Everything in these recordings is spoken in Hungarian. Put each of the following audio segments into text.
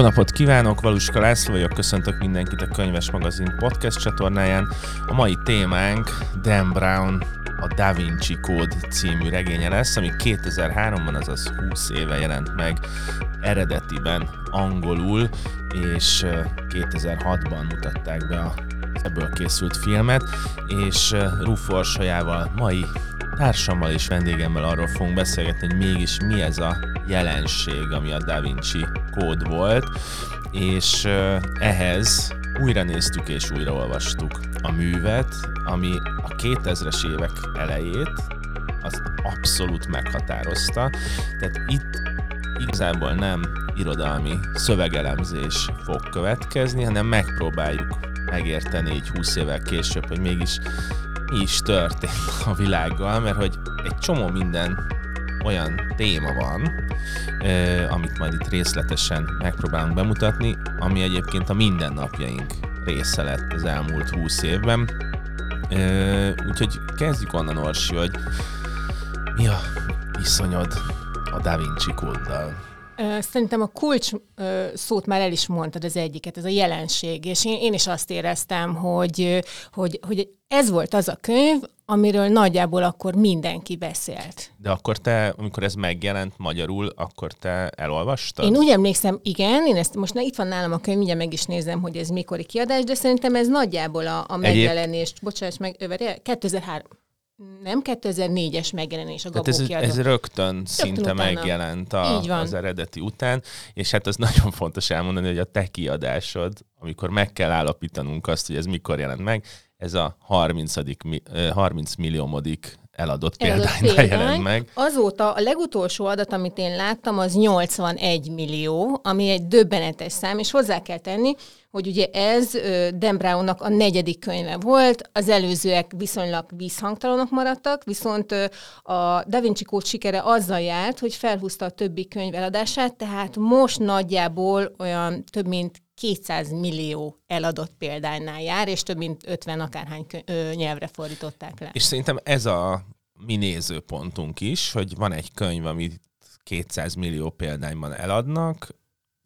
Jó napot kívánok, Valuska László vagyok, köszöntök mindenkit a Könyves Magazin podcast csatornáján. A mai témánk Dan Brown a Da Vinci Code című regénye lesz, ami 2003-ban, azaz 20 éve jelent meg eredetiben angolul, és 2006-ban mutatták be a ebből készült filmet, és Rufo Orsajával mai társammal és vendégemmel arról fogunk beszélgetni, hogy mégis mi ez a jelenség, ami a Da Vinci kód volt, és ehhez újra néztük és újra olvastuk a művet, ami a 2000-es évek elejét az abszolút meghatározta. Tehát itt igazából nem irodalmi szövegelemzés fog következni, hanem megpróbáljuk megérteni így 20 évvel később, hogy mégis mi is történt a világgal, mert hogy egy csomó minden olyan téma van, amit majd itt részletesen megpróbálunk bemutatni, ami egyébként a mindennapjaink része lett az elmúlt húsz évben. Úgyhogy kezdjük onnan, Orsi, hogy mi a viszonyod a Da Vinci kóddal? Szerintem a kulcs szót már el is mondtad az egyiket, ez a jelenség, és én, én is azt éreztem, hogy, hogy, hogy ez volt az a könyv, amiről nagyjából akkor mindenki beszélt. De akkor te, amikor ez megjelent magyarul, akkor te elolvastad? Én úgy emlékszem, igen, én ezt most itt van nálam a könyv, ugye meg is nézem, hogy ez mikori kiadás, de szerintem ez nagyjából a, a megjelenést, Egyéb... bocsáss meg, 2003. Nem 2004-es megjelenés a Gabó ez, ez rögtön, rögtön szinte utána. megjelent a, az eredeti után, és hát az nagyon fontos elmondani, hogy a te kiadásod, amikor meg kell állapítanunk azt, hogy ez mikor jelent meg, ez a 30. 30 milliómodik eladott, eladott példánynál példány. jelent meg. Azóta a legutolsó adat, amit én láttam, az 81 millió, ami egy döbbenetes szám, és hozzá kell tenni, hogy ugye ez Dan Brownnak a negyedik könyve volt, az előzőek viszonylag vízhangtalanok maradtak, viszont a Da Vinci Code sikere azzal járt, hogy felhúzta a többi könyv eladását, tehát most nagyjából olyan több mint 200 millió eladott példánynál jár, és több mint 50 akárhány kö- nyelvre fordították le. És szerintem ez a mi nézőpontunk is, hogy van egy könyv, amit 200 millió példányban eladnak,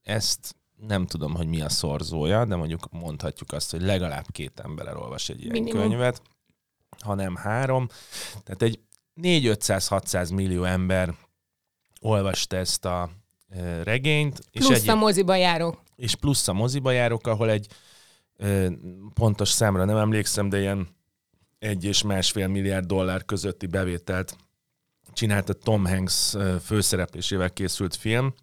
ezt nem tudom, hogy mi a szorzója, de mondjuk mondhatjuk azt, hogy legalább két ember elolvas egy ilyen Minimum. könyvet, hanem három. Tehát egy 4-500-600 millió ember olvasta ezt a regényt. Plusz és egy, a moziba járok. És plusz a moziba járok, ahol egy pontos számra nem emlékszem, de ilyen egy és másfél milliárd dollár közötti bevételt csinálta Tom Hanks főszereplésével készült film.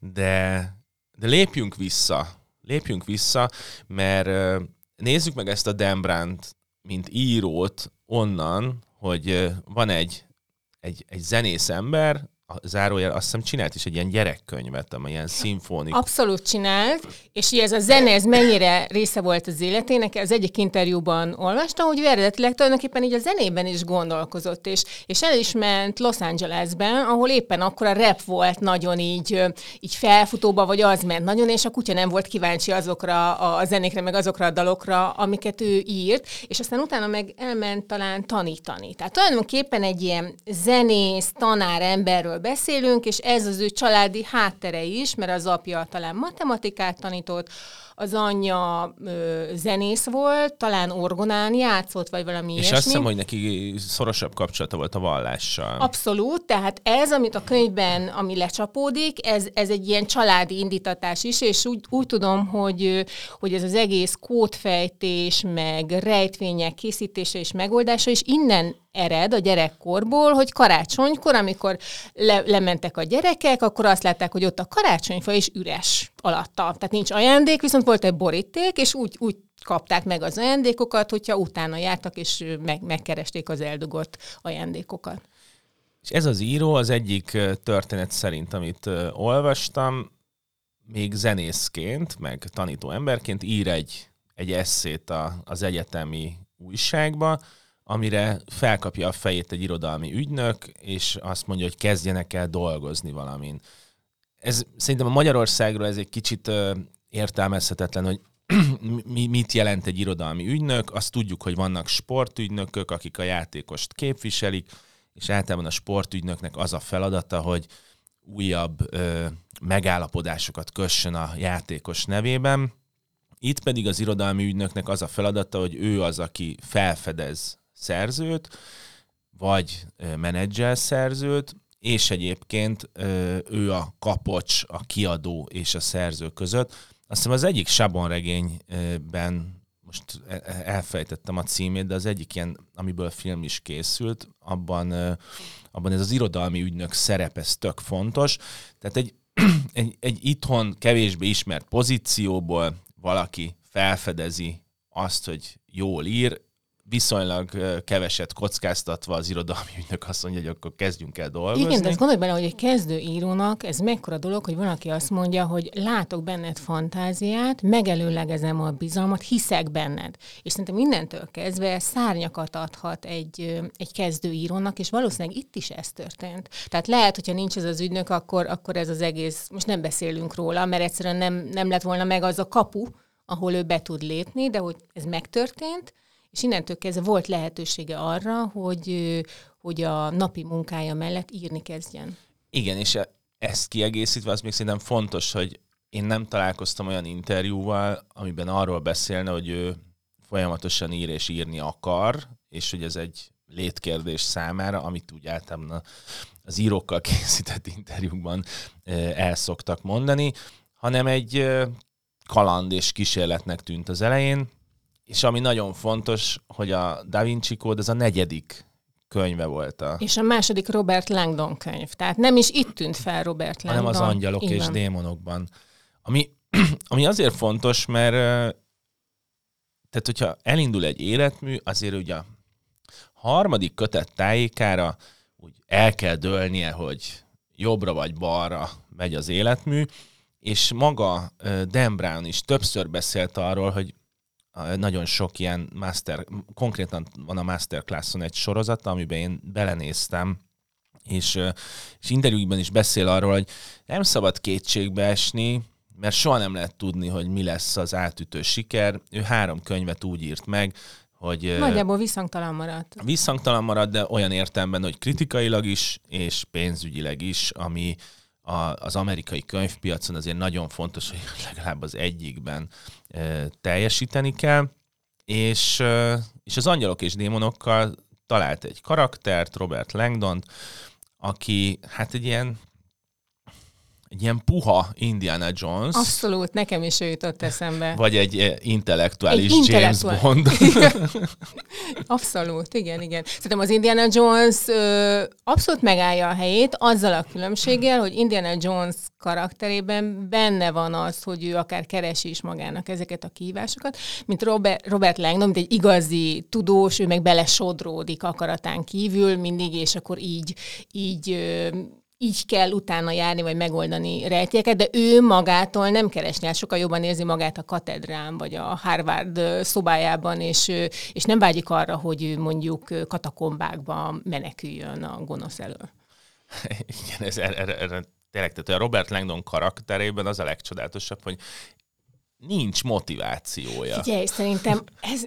De de lépjünk vissza, lépjünk vissza, mert nézzük meg ezt a Dembrandt, mint írót onnan, hogy van egy, egy, egy zenész ember, a zárójel azt hiszem csinált is egy ilyen gyerekkönyvet, amely ilyen szimfónik. Abszolút csinált, és ez a zene, ez mennyire része volt az életének, az egyik interjúban olvastam, hogy eredetileg tulajdonképpen így a zenében is gondolkozott, és, és el is ment Los Angelesben, ahol éppen akkor a rap volt nagyon így, így felfutóba, vagy az ment nagyon, és a kutya nem volt kíváncsi azokra a zenékre, meg azokra a dalokra, amiket ő írt, és aztán utána meg elment talán tanítani. Tehát tulajdonképpen egy ilyen zenész, tanár emberről beszélünk, és ez az ő családi háttere is, mert az apja talán matematikát tanított, az anyja ö, zenész volt, talán orgonán játszott, vagy valami És ilyesmi. azt hiszem, hogy neki szorosabb kapcsolata volt a vallással. Abszolút, tehát ez, amit a könyvben, ami lecsapódik, ez, ez egy ilyen családi indítatás is, és úgy, úgy tudom, hogy, hogy ez az egész kódfejtés, meg rejtvények készítése és megoldása is innen ered a gyerekkorból, hogy karácsonykor, amikor le, lementek a gyerekek, akkor azt látták, hogy ott a karácsonyfa is üres alatta. Tehát nincs ajándék, viszont volt egy boríték, és úgy, úgy kapták meg az ajándékokat, hogyha utána jártak, és meg, megkeresték az eldugott ajándékokat. És ez az író az egyik történet szerint, amit olvastam, még zenészként, meg tanító emberként ír egy, egy eszét a, az egyetemi újságba, amire felkapja a fejét egy irodalmi ügynök, és azt mondja, hogy kezdjenek el dolgozni valamin. Ez szerintem a Magyarországról ez egy kicsit ö, értelmezhetetlen, hogy mi, mit jelent egy irodalmi ügynök. Azt tudjuk, hogy vannak sportügynökök, akik a játékost képviselik, és általában a sportügynöknek az a feladata, hogy újabb ö, megállapodásokat kössön a játékos nevében. Itt pedig az irodalmi ügynöknek az a feladata, hogy ő az, aki felfedez szerzőt, vagy menedzsel szerzőt, és egyébként ő a kapocs, a kiadó és a szerző között. Azt hiszem az egyik Sabon regényben, most e, e, elfejtettem a címét, de az egyik ilyen, amiből film is készült, abban, abban ez az irodalmi ügynök szerep, ez tök fontos. Tehát egy, egy, egy itthon kevésbé ismert pozícióból valaki felfedezi azt, hogy jól ír, viszonylag keveset kockáztatva az irodalmi ügynök azt mondja, hogy akkor kezdjünk el dolgozni. Igen, de ezt gondolj bele, hogy egy kezdő írónak ez mekkora dolog, hogy valaki azt mondja, hogy látok benned fantáziát, megelőlegezem a bizalmat, hiszek benned. És szerintem mindentől kezdve szárnyakat adhat egy, egy kezdő írónak, és valószínűleg itt is ez történt. Tehát lehet, hogyha nincs ez az ügynök, akkor, akkor ez az egész, most nem beszélünk róla, mert egyszerűen nem, nem lett volna meg az a kapu, ahol ő be tud lépni, de hogy ez megtörtént, és innentől kezdve volt lehetősége arra, hogy, hogy a napi munkája mellett írni kezdjen. Igen, és ezt kiegészítve az még szerintem fontos, hogy én nem találkoztam olyan interjúval, amiben arról beszélne, hogy ő folyamatosan ír és írni akar, és hogy ez egy létkérdés számára, amit úgy általában az írókkal készített interjúkban el szoktak mondani, hanem egy kaland és kísérletnek tűnt az elején, és ami nagyon fontos, hogy a Da Vinci Code az a negyedik könyve volt. A... És a második Robert Langdon könyv. Tehát nem is itt tűnt fel Robert Langdon. Hanem az angyalok Igen. és démonokban. Ami, ami azért fontos, mert tehát hogyha elindul egy életmű, azért ugye a harmadik kötet tájékára úgy el kell dőlnie, hogy jobbra vagy balra megy az életmű, és maga Dan Brown is többször beszélt arról, hogy nagyon sok ilyen master, konkrétan van a masterclasson egy sorozata, amiben én belenéztem, és, és interjúkban is beszél arról, hogy nem szabad kétségbe esni, mert soha nem lehet tudni, hogy mi lesz az átütő siker. Ő három könyvet úgy írt meg, hogy... Nagyjából visszhangtalan maradt. Visszhangtalan maradt, de olyan értelemben, hogy kritikailag is, és pénzügyileg is, ami, a, az amerikai könyvpiacon azért nagyon fontos, hogy legalább az egyikben teljesíteni kell, és, és az angyalok és démonokkal talált egy karaktert, Robert Langdon, aki hát egy ilyen egy ilyen puha Indiana Jones. Abszolút, nekem is ő jutott eszembe. Vagy egy eh, intellektuális egy James Bond. abszolút, igen, igen. Szerintem az Indiana Jones ö, abszolút megállja a helyét, azzal a különbséggel, hogy Indiana Jones karakterében benne van az, hogy ő akár keresi is magának ezeket a kihívásokat, mint Robert, Robert Langdon, mint egy igazi tudós, ő meg belesodródik akaratán kívül mindig, és akkor így, így ö, így kell utána járni, vagy megoldani rejtélyeket, de ő magától nem keresni, hát sokkal jobban érzi magát a katedrán, vagy a Harvard szobájában, és, és nem vágyik arra, hogy mondjuk katakombákba meneküljön a gonosz elől. Igen, ez erre, erre tényleg, tehát a Robert Langdon karakterében az a legcsodálatosabb, hogy nincs motivációja. Figyelj, szerintem ez,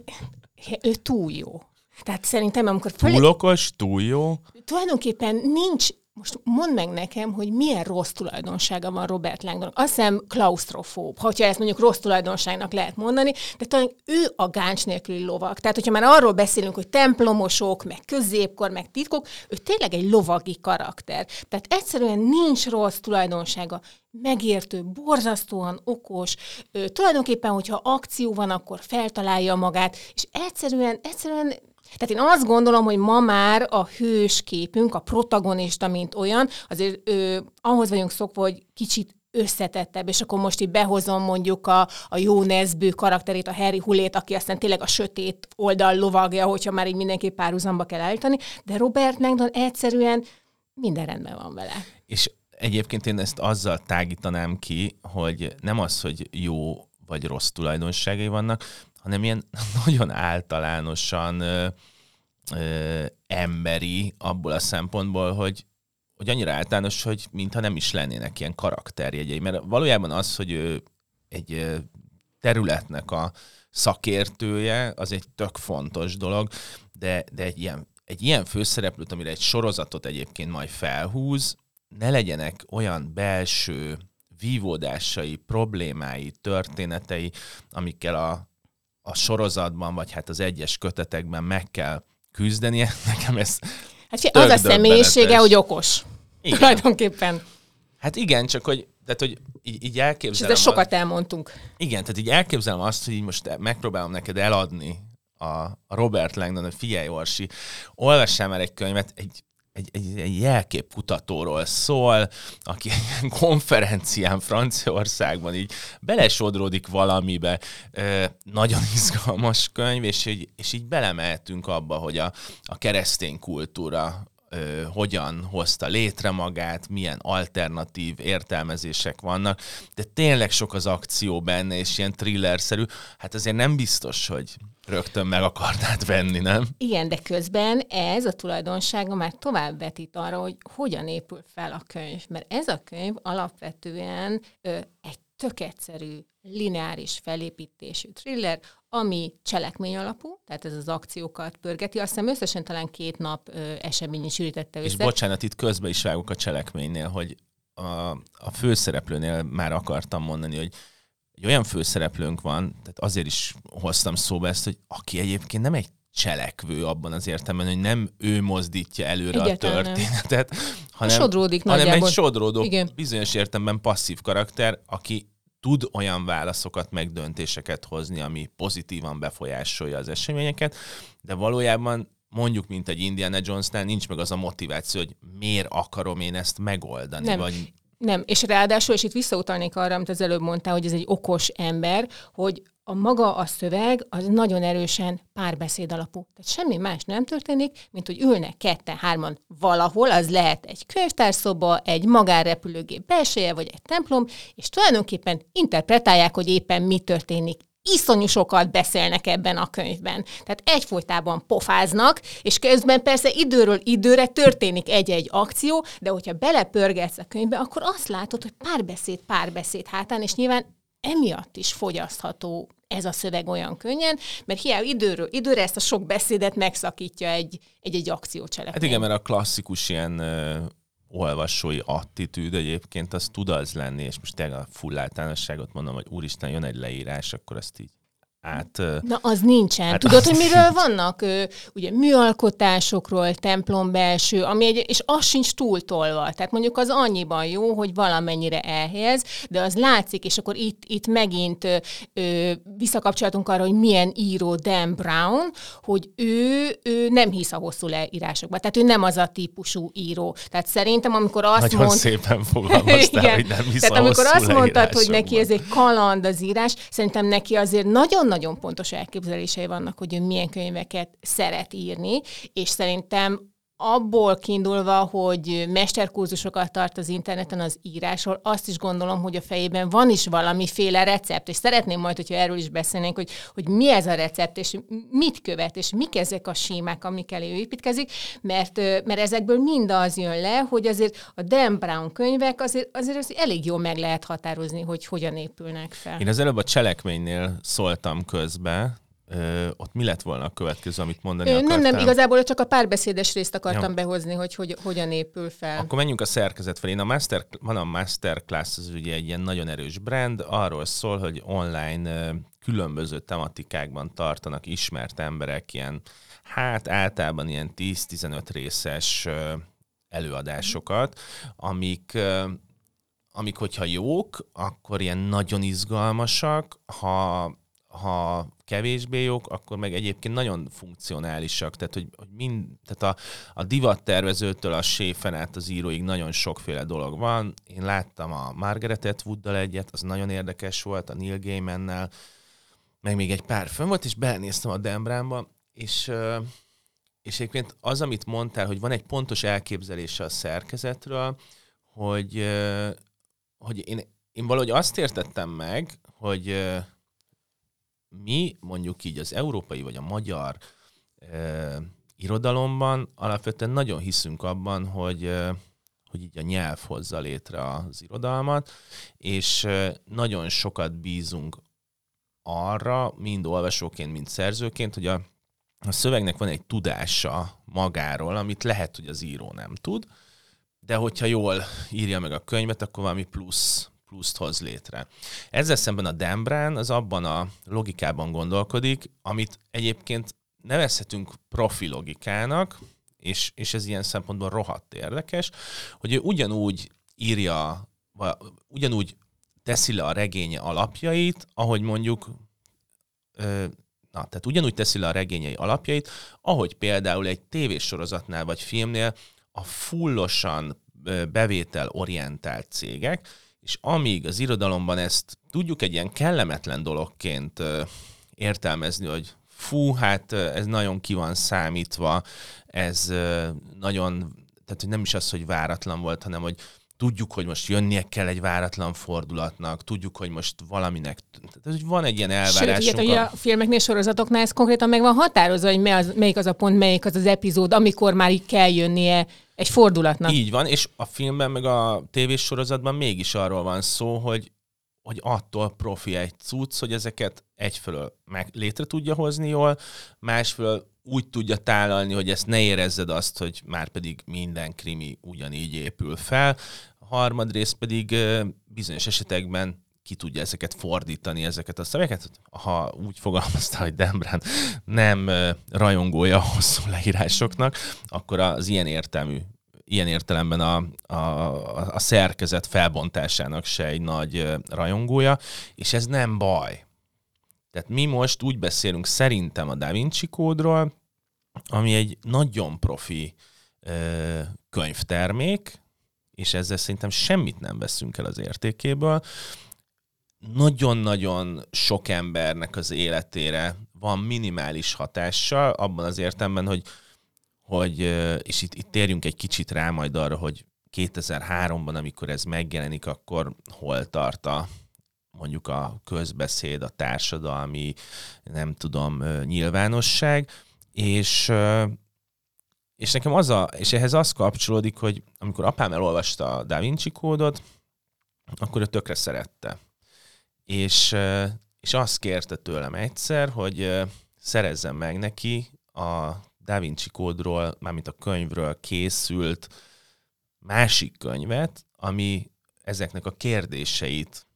ő túl jó. Tehát szerintem, amikor... Túl okos, túl jó? Tulajdonképpen nincs most mondd meg nekem, hogy milyen rossz tulajdonsága van Robert Langdon. Azt hiszem klaustrofób, ha ezt mondjuk rossz tulajdonságnak lehet mondani, de talán ő a gáncs nélküli lovag. Tehát, hogyha már arról beszélünk, hogy templomosok, meg középkor, meg titkok, ő tényleg egy lovagi karakter. Tehát egyszerűen nincs rossz tulajdonsága megértő, borzasztóan okos, ö, tulajdonképpen, hogyha akció van, akkor feltalálja magát, és egyszerűen, egyszerűen tehát én azt gondolom, hogy ma már a hős képünk, a protagonista, mint olyan, azért ö, ahhoz vagyunk szokva, hogy kicsit összetettebb, és akkor most így behozom mondjuk a, a jó nezbő karakterét, a Harry Hulét, aki aztán tényleg a sötét oldal lovagja, hogyha már így mindenképp párhuzamba kell állítani, de Robert Langdon egyszerűen minden rendben van vele. És egyébként én ezt azzal tágítanám ki, hogy nem az, hogy jó vagy rossz tulajdonságai vannak, hanem ilyen nagyon általánosan ö, ö, emberi abból a szempontból, hogy, hogy annyira általános, hogy mintha nem is lennének ilyen karakterjegyei. Mert valójában az, hogy ő egy területnek a szakértője, az egy tök fontos dolog, de, de egy, ilyen, egy ilyen főszereplőt, amire egy sorozatot egyébként majd felhúz, ne legyenek olyan belső vívódásai, problémái, történetei, amikkel a, a sorozatban, vagy hát az egyes kötetekben meg kell küzdenie. Nekem ez Hát az a személyisége, hogy okos. Igen. Tulajdonképpen. Hát igen, csak hogy, tehát, hogy így, így elképzelem... És sokat elmondtunk. Igen, tehát így elképzelem azt, hogy így most megpróbálom neked eladni a, Robert Langdon, hogy figyelj Orsi, olvassál már egy könyvet, egy egy, egy, egy jelkép kutatóról szól, aki egy konferencián Franciaországban így belesodródik valamibe. Nagyon izgalmas könyv, és így, és így belemeltünk abba, hogy a, a keresztény kultúra ö, hogyan hozta létre magát, milyen alternatív értelmezések vannak, de tényleg sok az akció benne, és ilyen thrillerszerű. Hát azért nem biztos, hogy rögtön meg akarnád venni, nem? Igen, de közben ez a tulajdonsága már tovább vetít arra, hogy hogyan épül fel a könyv. Mert ez a könyv alapvetően ö, egy tök egyszerű, lineáris felépítésű thriller, ami cselekmény alapú, tehát ez az akciókat pörgeti. Azt hiszem összesen talán két nap ö, esemény is ürítette össze. És bocsánat, itt közben is vágok a cselekménynél, hogy a, a főszereplőnél már akartam mondani, hogy egy olyan főszereplőnk van, tehát azért is hoztam szóba ezt, hogy aki egyébként nem egy cselekvő abban az értelemben, hogy nem ő mozdítja előre Egyetlen a történetet, nem. hanem, sodródik hanem egy sodródó, Igen. bizonyos értelemben passzív karakter, aki tud olyan válaszokat, meg döntéseket hozni, ami pozitívan befolyásolja az eseményeket, de valójában mondjuk, mint egy Indiana Jonesnál nincs meg az a motiváció, hogy miért akarom én ezt megoldani, nem. vagy nem, és ráadásul, és itt visszautalnék arra, amit az előbb mondtál, hogy ez egy okos ember, hogy a maga a szöveg az nagyon erősen párbeszéd alapú. Tehát semmi más nem történik, mint hogy ülnek ketten, hárman valahol, az lehet egy könyvtárszoba, egy magánrepülőgép belseje, vagy egy templom, és tulajdonképpen interpretálják, hogy éppen mi történik iszonyú sokat beszélnek ebben a könyvben. Tehát egyfolytában pofáznak, és közben persze időről időre történik egy-egy akció, de hogyha belepörgetsz a könyvbe, akkor azt látod, hogy párbeszéd, párbeszéd hátán, és nyilván emiatt is fogyasztható ez a szöveg olyan könnyen, mert hiába időről időre ezt a sok beszédet megszakítja egy, egy, egy akciócselekmény. Hát igen, mert a klasszikus ilyen olvasói attitűd egyébként az tud az lenni, és most tényleg a full általánosságot mondom, hogy úristen, jön egy leírás, akkor ezt így át... Na, az nincsen. Hát Tudod, az hogy miről vannak? Ugye műalkotásokról, templom belső, ami egy, és az sincs túltolva. Tehát mondjuk az annyiban jó, hogy valamennyire elhelyez, de az látszik, és akkor itt, itt megint ö, visszakapcsolatunk arra, hogy milyen író Dan Brown, hogy ő, ő nem hisz a hosszú leírásokba. Tehát ő nem az a típusú író. Tehát szerintem, amikor azt Nagyon mond... szépen fogalmaztál, hogy nem hisz Tehát a amikor azt mondtad, hogy neki ez egy kaland az írás, szerintem neki azért nagyon nagyon pontos elképzelései vannak, hogy ő milyen könyveket szeret írni, és szerintem abból kiindulva, hogy mesterkurzusokat tart az interneten az írásról, azt is gondolom, hogy a fejében van is valamiféle recept, és szeretném majd, hogyha erről is beszélnénk, hogy, hogy mi ez a recept, és mit követ, és mik ezek a símák, amik elé építkezik, mert, mert ezekből mind az jön le, hogy azért a Dan Brown könyvek azért, azért, azért elég jól meg lehet határozni, hogy hogyan épülnek fel. Én az előbb a cselekménynél szóltam közbe, Ö, ott mi lett volna a következő, amit mondani Ö, akartál? Nem, nem, igazából csak a párbeszédes részt akartam ja. behozni, hogy, hogy hogyan épül fel. Akkor menjünk a szerkezet felé. A master, van a Masterclass, az ugye egy ilyen nagyon erős brand, arról szól, hogy online különböző tematikákban tartanak ismert emberek ilyen, hát általában ilyen 10-15 részes előadásokat, amik amik, hogyha jók, akkor ilyen nagyon izgalmasak, ha ha kevésbé jók, akkor meg egyébként nagyon funkcionálisak. Tehát, hogy, hogy mind, tehát a, a divattervezőtől a séfen át az íróig nagyon sokféle dolog van. Én láttam a Margaret Atwooddal egyet, az nagyon érdekes volt, a Neil Gaimannel, meg még egy pár fönn volt, és belenéztem a Dembránba, és, és egyébként az, amit mondtál, hogy van egy pontos elképzelése a szerkezetről, hogy, hogy én, én valahogy azt értettem meg, hogy mi mondjuk így az európai vagy a magyar e, irodalomban alapvetően nagyon hiszünk abban, hogy, e, hogy így a nyelv hozza létre az irodalmat, és e, nagyon sokat bízunk arra, mind olvasóként, mind szerzőként, hogy a, a szövegnek van egy tudása magáról, amit lehet, hogy az író nem tud, de hogyha jól írja meg a könyvet, akkor valami plusz pluszt hoz létre. Ezzel szemben a Dembran az abban a logikában gondolkodik, amit egyébként nevezhetünk profi logikának, és, és ez ilyen szempontból rohadt érdekes, hogy ő ugyanúgy írja, vagy ugyanúgy teszi le a regénye alapjait, ahogy mondjuk Na, tehát ugyanúgy teszi le a regényei alapjait, ahogy például egy tévésorozatnál vagy filmnél a fullosan bevétel-orientált cégek, és amíg az irodalomban ezt tudjuk egy ilyen kellemetlen dologként értelmezni, hogy fú, hát ez nagyon ki van számítva, ez nagyon, tehát nem is az, hogy váratlan volt, hanem hogy tudjuk, hogy most jönnie kell egy váratlan fordulatnak, tudjuk, hogy most valaminek, tehát van egy ilyen elvárás. Sőt, ugye, a... a filmeknél, sorozatoknál ez konkrétan meg van határozva, hogy az, melyik az a pont, melyik az az epizód, amikor már így kell jönnie egy fordulatnak. Így van, és a filmben meg a tévés sorozatban mégis arról van szó, hogy hogy attól profi egy cucc, hogy ezeket egyfelől meg létre tudja hozni jól, másfelől úgy tudja tálalni, hogy ezt ne érezzed azt, hogy már pedig minden krimi ugyanígy épül fel. A harmadrészt pedig bizonyos esetekben ki tudja ezeket fordítani, ezeket a szövegeket. Ha úgy fogalmazta, hogy Dembran nem rajongója a hosszú leírásoknak, akkor az ilyen értelmű ilyen értelemben a, a, a szerkezet felbontásának se egy nagy rajongója, és ez nem baj. Tehát mi most úgy beszélünk szerintem a Da Vinci kódról, ami egy nagyon profi ö, könyvtermék, és ezzel szerintem semmit nem veszünk el az értékéből. Nagyon-nagyon sok embernek az életére van minimális hatással, abban az értelemben, hogy, hogy és itt, itt térjünk egy kicsit rá majd arra, hogy 2003-ban, amikor ez megjelenik, akkor hol tart a, mondjuk a közbeszéd, a társadalmi, nem tudom, nyilvánosság, és és nekem az a, és ehhez az kapcsolódik, hogy amikor apám elolvasta a Da Vinci kódot, akkor ő tökre szerette. És, és azt kérte tőlem egyszer, hogy szerezzem meg neki a Da Vinci kódról, mármint a könyvről készült másik könyvet, ami ezeknek a kérdéseit,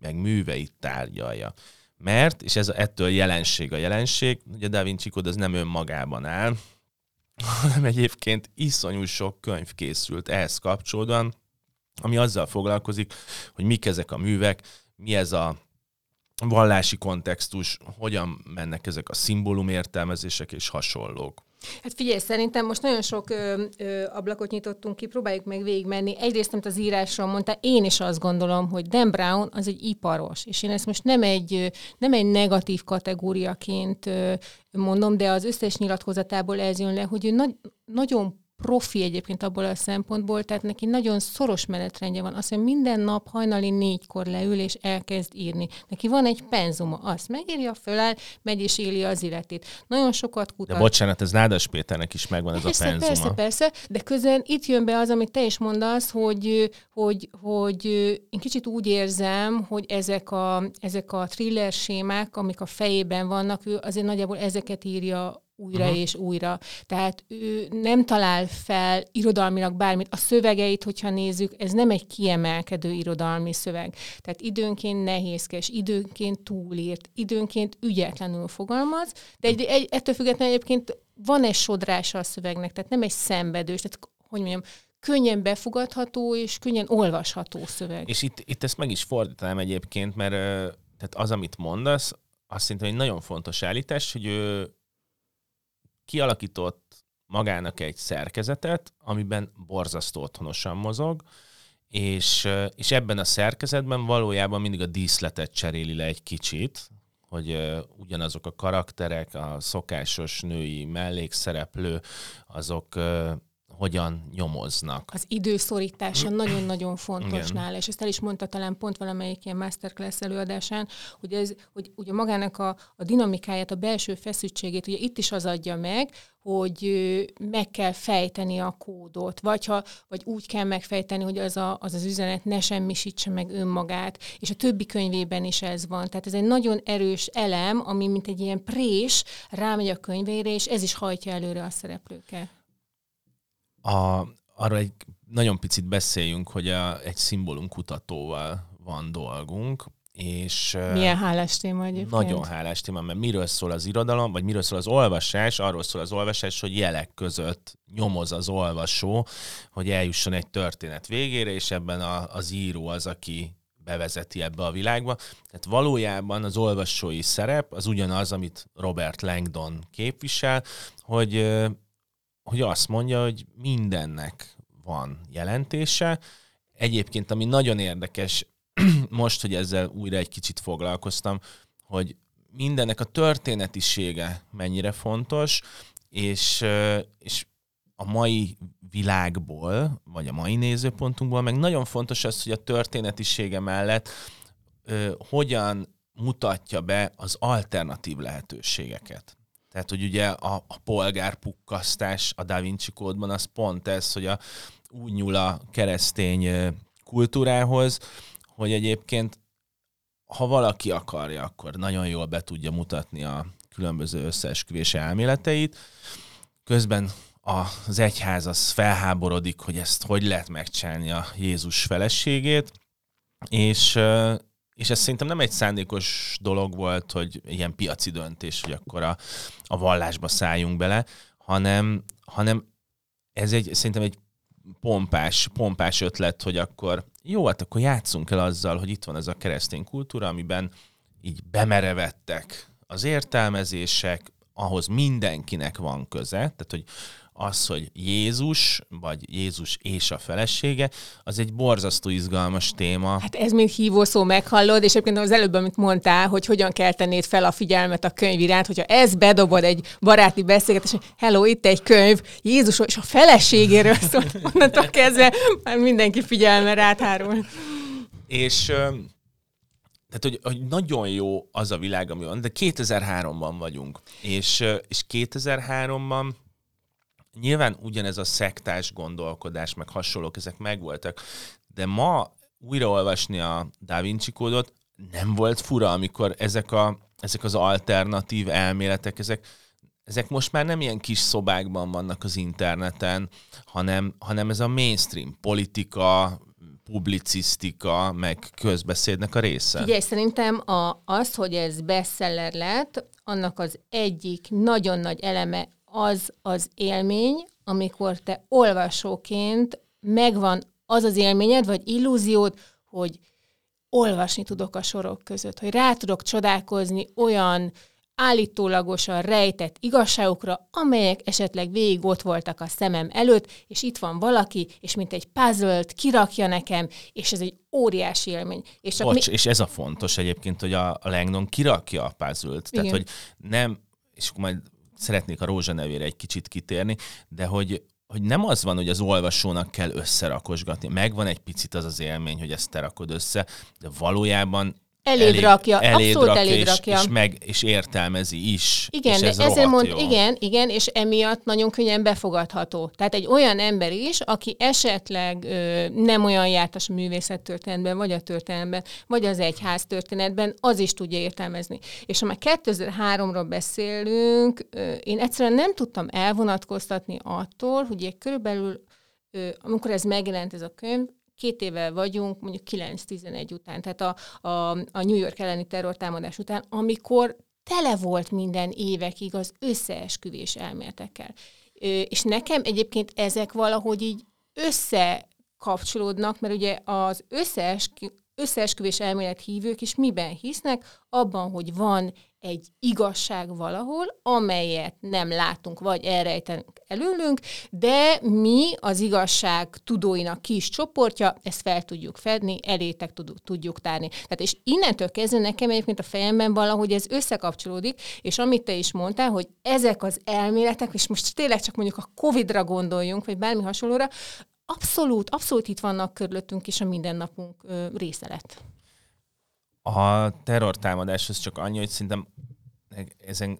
meg műveit tárgyalja. Mert, és ez ettől jelenség a jelenség, ugye Da Vinci Code az nem önmagában áll, hanem egyébként iszonyú sok könyv készült ehhez kapcsolódóan, ami azzal foglalkozik, hogy mik ezek a művek, mi ez a vallási kontextus, hogyan mennek ezek a szimbólum értelmezések és hasonlók. Hát figyelj, szerintem most nagyon sok ö, ö, ablakot nyitottunk ki, próbáljuk meg végigmenni. Egyrészt, amit az írásról mondta, én is azt gondolom, hogy Dan Brown az egy iparos, és én ezt most nem egy, nem egy negatív kategóriaként mondom, de az összes nyilatkozatából ez jön le, hogy ő nagy, nagyon profi egyébként abból a szempontból, tehát neki nagyon szoros menetrendje van. Azt mondja, minden nap hajnali négykor leül és elkezd írni. Neki van egy penzuma, azt megírja, föláll, megy és éli az életét. Nagyon sokat kutat. De bocsánat, ez Nádas Péternek is megvan ez persze, a penzuma. Persze, persze, de közben itt jön be az, amit te is mondasz, hogy, hogy, hogy én kicsit úgy érzem, hogy ezek a, ezek a thriller sémák, amik a fejében vannak, ő azért nagyjából ezeket írja újra uh-huh. és újra. Tehát ő nem talál fel irodalmilag bármit. A szövegeit, hogyha nézzük, ez nem egy kiemelkedő irodalmi szöveg. Tehát időnként nehézkes, időnként túlírt, időnként ügyetlenül fogalmaz, de egy, egy, ettől függetlenül egyébként van egy sodrása a szövegnek, tehát nem egy szenvedős, tehát hogy mondjam, könnyen befogadható és könnyen olvasható szöveg. És itt, itt ezt meg is fordítanám egyébként, mert tehát az, amit mondasz, azt szerintem egy nagyon fontos állítás, hogy ő kialakított magának egy szerkezetet, amiben borzasztó otthonosan mozog, és, és ebben a szerkezetben valójában mindig a díszletet cseréli le egy kicsit, hogy ugyanazok a karakterek, a szokásos női mellékszereplő, azok hogyan nyomoznak. Az időszorítása nagyon-nagyon fontos Igen. nála, és ezt el is mondta talán pont valamelyik ilyen masterclass előadásán, hogy, ez, hogy ugye magának a, a dinamikáját, a belső feszültségét, ugye itt is az adja meg, hogy meg kell fejteni a kódot, vagy, ha, vagy úgy kell megfejteni, hogy az, a, az az üzenet ne semmisítse meg önmagát, és a többi könyvében is ez van. Tehát ez egy nagyon erős elem, ami mint egy ilyen prés rámegy a könyvére, és ez is hajtja előre a szereplőket a, arra egy nagyon picit beszéljünk, hogy a, egy szimbólum kutatóval van dolgunk, és Milyen hálás téma egyébként. Nagyon hálás téma, mert miről szól az irodalom, vagy miről szól az olvasás, arról szól az olvasás, hogy jelek között nyomoz az olvasó, hogy eljusson egy történet végére, és ebben a, az író az, aki bevezeti ebbe a világba. Tehát valójában az olvasói szerep az ugyanaz, amit Robert Langdon képvisel, hogy, hogy azt mondja, hogy mindennek van jelentése. Egyébként, ami nagyon érdekes, most, hogy ezzel újra egy kicsit foglalkoztam, hogy mindennek a történetisége mennyire fontos, és, és a mai világból, vagy a mai nézőpontunkból, meg nagyon fontos az, hogy a történetisége mellett hogyan mutatja be az alternatív lehetőségeket. Tehát, hogy ugye a, a polgárpukkasztás a Da Vinci kódban az pont ez, hogy a, úgy nyúl a keresztény kultúrához, hogy egyébként ha valaki akarja, akkor nagyon jól be tudja mutatni a különböző összeesküvés elméleteit. Közben az egyház az felháborodik, hogy ezt hogy lehet megcsinálni a Jézus feleségét, és, és ez szerintem nem egy szándékos dolog volt, hogy ilyen piaci döntés, hogy akkor a, a vallásba szálljunk bele, hanem, hanem ez egy, szerintem egy pompás, pompás ötlet, hogy akkor jó, hát akkor játszunk el azzal, hogy itt van ez a keresztény kultúra, amiben így bemerevettek az értelmezések, ahhoz mindenkinek van köze, tehát hogy az, hogy Jézus, vagy Jézus és a felesége, az egy borzasztó izgalmas téma. Hát ez mint hívószó meghallod, és egyébként az előbb, amit mondtál, hogy hogyan kell tennéd fel a figyelmet a könyv iránt, hogyha ez bedobod egy baráti beszélgetés, hello, itt egy könyv, Jézus és a feleségéről szól, onnantól kezdve már mindenki figyelme ráthárul. És tehát, hogy, hogy nagyon jó az a világ, ami van, de 2003-ban vagyunk, és, és 2003-ban nyilván ugyanez a szektás gondolkodás, meg hasonlók, ezek megvoltak, de ma újraolvasni a Da Vinci kódot nem volt fura, amikor ezek, a, ezek az alternatív elméletek, ezek, ezek most már nem ilyen kis szobákban vannak az interneten, hanem, hanem ez a mainstream politika, publicisztika, meg közbeszédnek a része. Figyelj, szerintem a, az, hogy ez bestseller lett, annak az egyik nagyon nagy eleme az az élmény, amikor te olvasóként megvan az az élményed, vagy illúziód, hogy olvasni tudok a sorok között, hogy rá tudok csodálkozni olyan állítólagosan rejtett igazságokra, amelyek esetleg végig ott voltak a szemem előtt, és itt van valaki, és mint egy puzzle kirakja nekem, és ez egy óriási élmény. És, csak Bocs, mi... és ez a fontos egyébként, hogy a, a Langdon kirakja a puzzle-t, tehát hogy nem, és akkor majd szeretnék a rózsa nevére egy kicsit kitérni, de hogy, hogy nem az van, hogy az olvasónak kell összerakosgatni. Megvan egy picit az az élmény, hogy ezt te rakod össze, de valójában Eléd elég, rakja, eléd abszolút rakja, eléd és, rakja. És, meg, és értelmezi is. Igen, és de ez ezért mond, jó. igen, igen, és emiatt nagyon könnyen befogadható. Tehát egy olyan ember is, aki esetleg ö, nem olyan jártas a művészettörténetben, vagy a történetben, vagy az egyház történetben, az is tudja értelmezni. És ha már 2003-ról beszélünk, ö, én egyszerűen nem tudtam elvonatkoztatni attól, hogy körülbelül, ö, amikor ez megjelent ez a könyv, két éve vagyunk, mondjuk 9-11 után, tehát a, a, a New York elleni terrortámadás után, amikor tele volt minden évekig az összeesküvés elméletekkel. És nekem egyébként ezek valahogy így összekapcsolódnak, mert ugye az összeeskü, összeesküvés elmélet hívők is miben hisznek? Abban, hogy van egy igazság valahol, amelyet nem látunk, vagy elrejtenek előlünk, de mi az igazság tudóinak kis csoportja, ezt fel tudjuk fedni, elétek tudjuk tárni. Tehát és innentől kezdve nekem egyébként a fejemben valahogy ez összekapcsolódik, és amit te is mondtál, hogy ezek az elméletek, és most tényleg csak mondjuk a Covid-ra gondoljunk, vagy bármi hasonlóra, abszolút, abszolút itt vannak körülöttünk, és a mindennapunk része lett. A terrortámadáshoz csak annyi, hogy szerintem ezen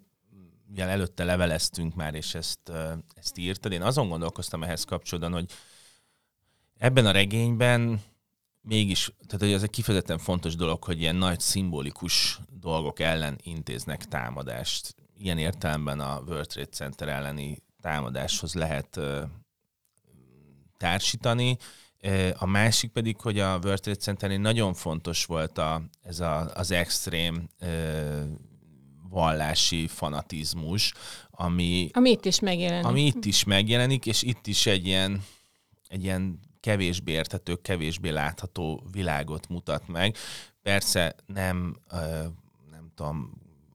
ugye előtte leveleztünk már, és ezt, ezt írtad. Én azon gondolkoztam ehhez kapcsolódóan, hogy ebben a regényben mégis, tehát hogy ez egy kifejezetten fontos dolog, hogy ilyen nagy szimbolikus dolgok ellen intéznek támadást. Ilyen értelemben a World Trade Center elleni támadáshoz lehet társítani. A másik pedig, hogy a World Trade Center nagyon fontos volt a, ez a, az extrém vallási fanatizmus, ami, ami itt is megjelenik. Ami itt is megjelenik, és itt is egy ilyen, egy ilyen kevésbé érthető, kevésbé látható világot mutat meg. Persze nem, nem tudom,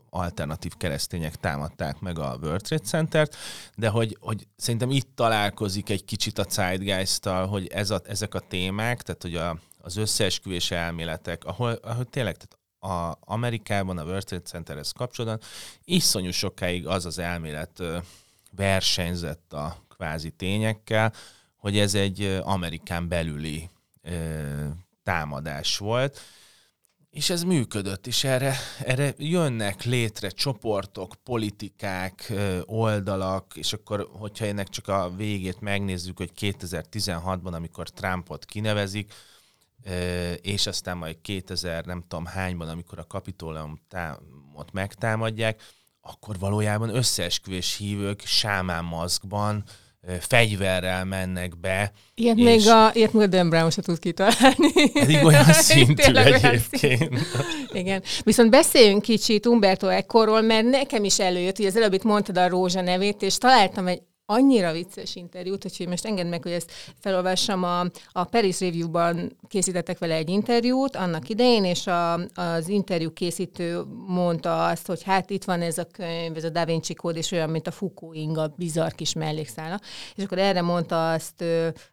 alternatív keresztények támadták meg a World Trade Center-t, de hogy, hogy szerintem itt találkozik egy kicsit a zeitgeist hogy ez a, ezek a témák, tehát hogy a, az összeesküvés elméletek, ahol, ahol tényleg tehát a Amerikában, a World Trade Centerhez kapcsolatban iszonyú sokáig az az elmélet versenyzett a kvázi tényekkel, hogy ez egy Amerikán belüli támadás volt, és ez működött, és erre, erre jönnek létre csoportok, politikák, oldalak, és akkor, hogyha ennek csak a végét megnézzük, hogy 2016-ban, amikor Trumpot kinevezik, és aztán majd 2000 nem tudom hányban, amikor a Kapitólumot megtámadják, akkor valójában összeesküvés hívők sámán maszkban, fegyverrel mennek be. Ilyet még a, ilyet még a Dan Brown se tud kitalálni. Pedig olyan szintű egyébként. Igen. Viszont beszéljünk kicsit Umberto Ecorról, mert nekem is előjött, hogy az előbb itt mondtad a Rózsa nevét, és találtam egy annyira vicces interjút, hogy most engedd meg, hogy ezt felolvassam. A, a Paris Review-ban készítettek vele egy interjút annak idején, és a, az interjú készítő mondta azt, hogy hát itt van ez a könyv, ez a Da Vinci kód, és olyan, mint a Foucault inga, bizarr kis mellékszála. És akkor erre mondta azt,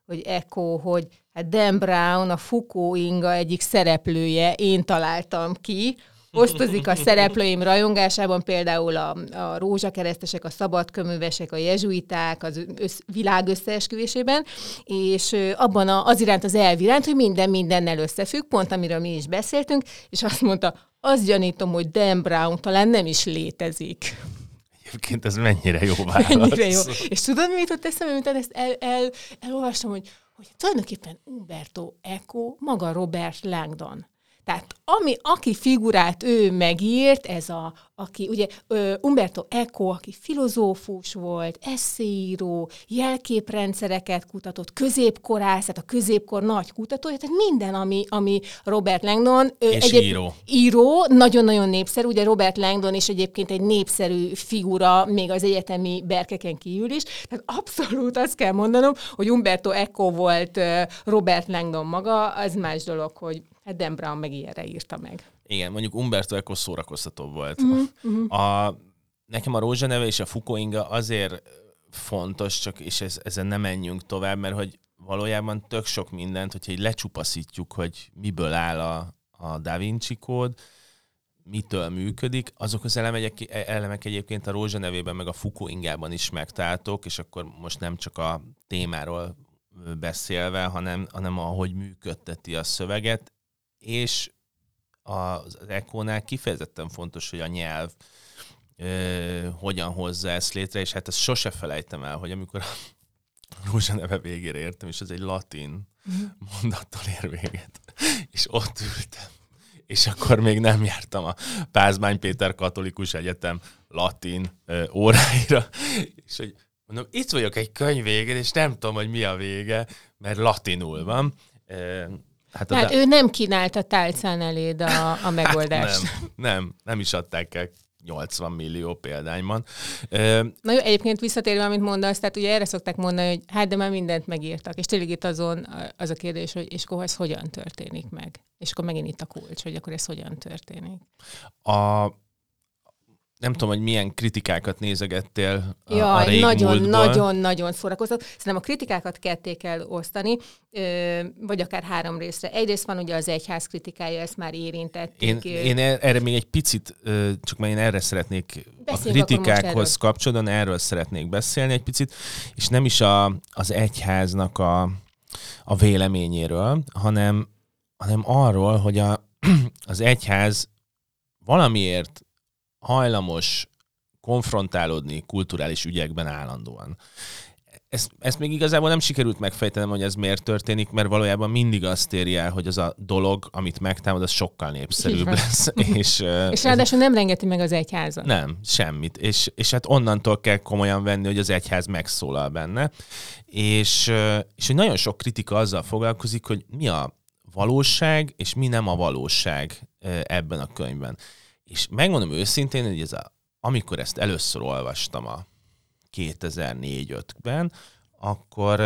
hogy Echo, hogy hát Dan Brown, a Foucault inga egyik szereplője, én találtam ki, osztozik a szereplőim rajongásában, például a, a rózsakeresztesek, a szabadköművesek, a jezsuiták, az össz, világ összeesküvésében, és abban a, az iránt az elv iránt, hogy minden mindennel összefügg, pont amiről mi is beszéltünk, és azt mondta, azt gyanítom, hogy Dan Brown talán nem is létezik. Egyébként ez mennyire jó válasz. Mennyire jó. És tudod, mit ott eszembe, mint ezt el, el, elolvastam, hogy, hogy tulajdonképpen Umberto Eco maga Robert Langdon. Tehát ami, aki figurát ő megírt, ez a, aki, ugye Umberto Eco, aki filozófus volt, eszéíró, jelképrendszereket kutatott, középkorász, tehát a középkor nagy kutatója, tehát minden, ami, ami Robert Langdon. És egyéb, író. Író, nagyon-nagyon népszerű, ugye Robert Langdon is egyébként egy népszerű figura, még az egyetemi berkeken kívül is, tehát abszolút azt kell mondanom, hogy Umberto Eco volt Robert Langdon maga, az más dolog, hogy Hát Dan Brown meg ilyenre írta meg. Igen, mondjuk Umberto Eco szórakoztató volt. Uh-huh, A, nekem a Rózsa neve és a Fukoinga azért fontos, csak és ez, ezen nem menjünk tovább, mert hogy valójában tök sok mindent, hogyha így lecsupaszítjuk, hogy miből áll a, a Da Vinci kód, mitől működik, azok az elemek, elemek egyébként a Rózsa nevében, meg a Fukuingában is megtaláltok, és akkor most nem csak a témáról beszélve, hanem, hanem ahogy működteti a szöveget, és az Echo-nál kifejezetten fontos, hogy a nyelv ö, hogyan hozza ezt létre, és hát ezt sose felejtem el, hogy amikor a Rózsa neve végére értem, és ez egy latin mhm. mondattal ér véget, és ott ültem, és akkor még nem jártam a Pázmány Péter Katolikus Egyetem latin ö, óráira, és hogy mondom, itt vagyok egy könyv végén, és nem tudom, hogy mi a vége, mert latinul van. Hát, Tehát de... ő nem kínálta tálcán eléd a, a megoldást. Hát nem, nem, nem is adták el 80 millió példányban. Na jó, egyébként visszatérve, amit mondasz, tehát ugye erre szokták mondani, hogy hát de már mindent megírtak, és tényleg itt azon az a kérdés, hogy és akkor ez hogyan történik meg? És akkor megint itt a kulcs, hogy akkor ez hogyan történik. A, nem tudom, hogy milyen kritikákat nézegettél a, Jaj, a nagyon, nagyon, nagyon szórakoztat. Szerintem a kritikákat ketté kell osztani, vagy akár három részre. Egyrészt van ugye az egyház kritikája, ezt már érintettük. Én, én er, erre még egy picit, csak mert én erre szeretnék Beszéljünk a kritikákhoz kapcsolatban, erről szeretnék beszélni egy picit, és nem is a, az egyháznak a, a véleményéről, hanem, hanem arról, hogy a, az egyház valamiért hajlamos konfrontálódni kulturális ügyekben állandóan. ezt, ezt még igazából nem sikerült megfejtenem, hogy ez miért történik, mert valójában mindig azt éri el, hogy az a dolog, amit megtámad, az sokkal népszerűbb lesz. és, és ráadásul nem rengeti meg az egyházat. Nem, semmit. És, és hát onnantól kell komolyan venni, hogy az egyház megszólal benne. És, és hogy nagyon sok kritika azzal foglalkozik, hogy mi a valóság, és mi nem a valóság ebben a könyvben. És megmondom őszintén, hogy ez a, amikor ezt először olvastam a 2004-5-ben, akkor,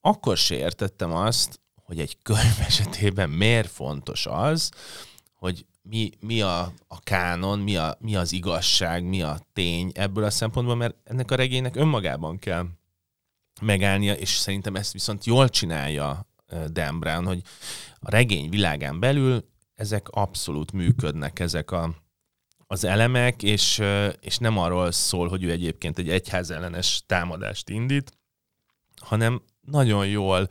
akkor se értettem azt, hogy egy könyv esetében miért fontos az, hogy mi, mi a, a kánon, mi, a, mi az igazság, mi a tény ebből a szempontból, mert ennek a regénynek önmagában kell megállnia, és szerintem ezt viszont jól csinálja Dan Brown, hogy a regény világán belül ezek abszolút működnek, ezek a, az elemek, és, és nem arról szól, hogy ő egyébként egy egyházellenes támadást indít, hanem nagyon jól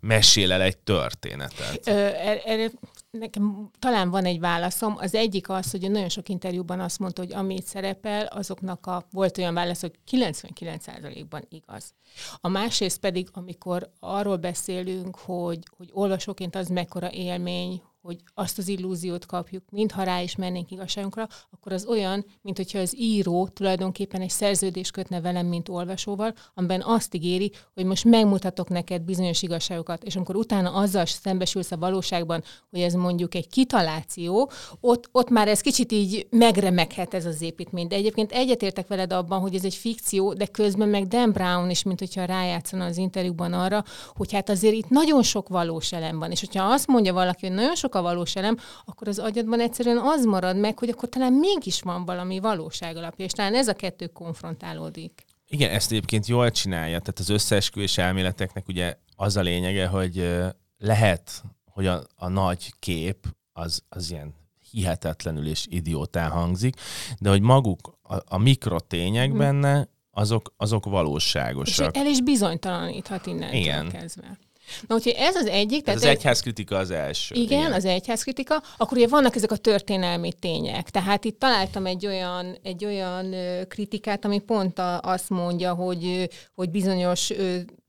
mesél el egy történetet. Er, erre nekem talán van egy válaszom. Az egyik az, hogy nagyon sok interjúban azt mondta, hogy amit szerepel, azoknak a, volt olyan válasz, hogy 99%-ban igaz. A másrészt pedig, amikor arról beszélünk, hogy, hogy olvasóként az mekkora élmény, hogy azt az illúziót kapjuk, mintha rá is mennénk igazságunkra, akkor az olyan, mint hogyha az író tulajdonképpen egy szerződést kötne velem, mint olvasóval, amiben azt ígéri, hogy most megmutatok neked bizonyos igazságokat, és amikor utána azzal szembesülsz a valóságban, hogy ez mondjuk egy kitaláció, ott, ott már ez kicsit így megremeghet ez az építmény. De egyébként egyetértek veled abban, hogy ez egy fikció, de közben meg Dan Brown is, mint hogyha rájátszana az interjúban arra, hogy hát azért itt nagyon sok valós elem van. És hogyha azt mondja valaki, hogy nagyon sok a valós elem, akkor az agyadban egyszerűen az marad meg, hogy akkor talán mégis van valami valóság alapja, és talán ez a kettő konfrontálódik. Igen, ezt egyébként jól csinálja, tehát az összeesküvés elméleteknek ugye az a lényege, hogy lehet, hogy a, a nagy kép az, az ilyen hihetetlenül és idiótán hangzik, de hogy maguk, a, a mikrotények hmm. benne, azok, azok valóságosak. És el is bizonytalaníthat innen kezdve. Na, úgyhogy ez az egyik. Tehát az egyházkritika az első. Igen, igen, az egyházkritika. Akkor ugye vannak ezek a történelmi tények. Tehát itt találtam egy olyan, egy olyan kritikát, ami pont azt mondja, hogy, hogy bizonyos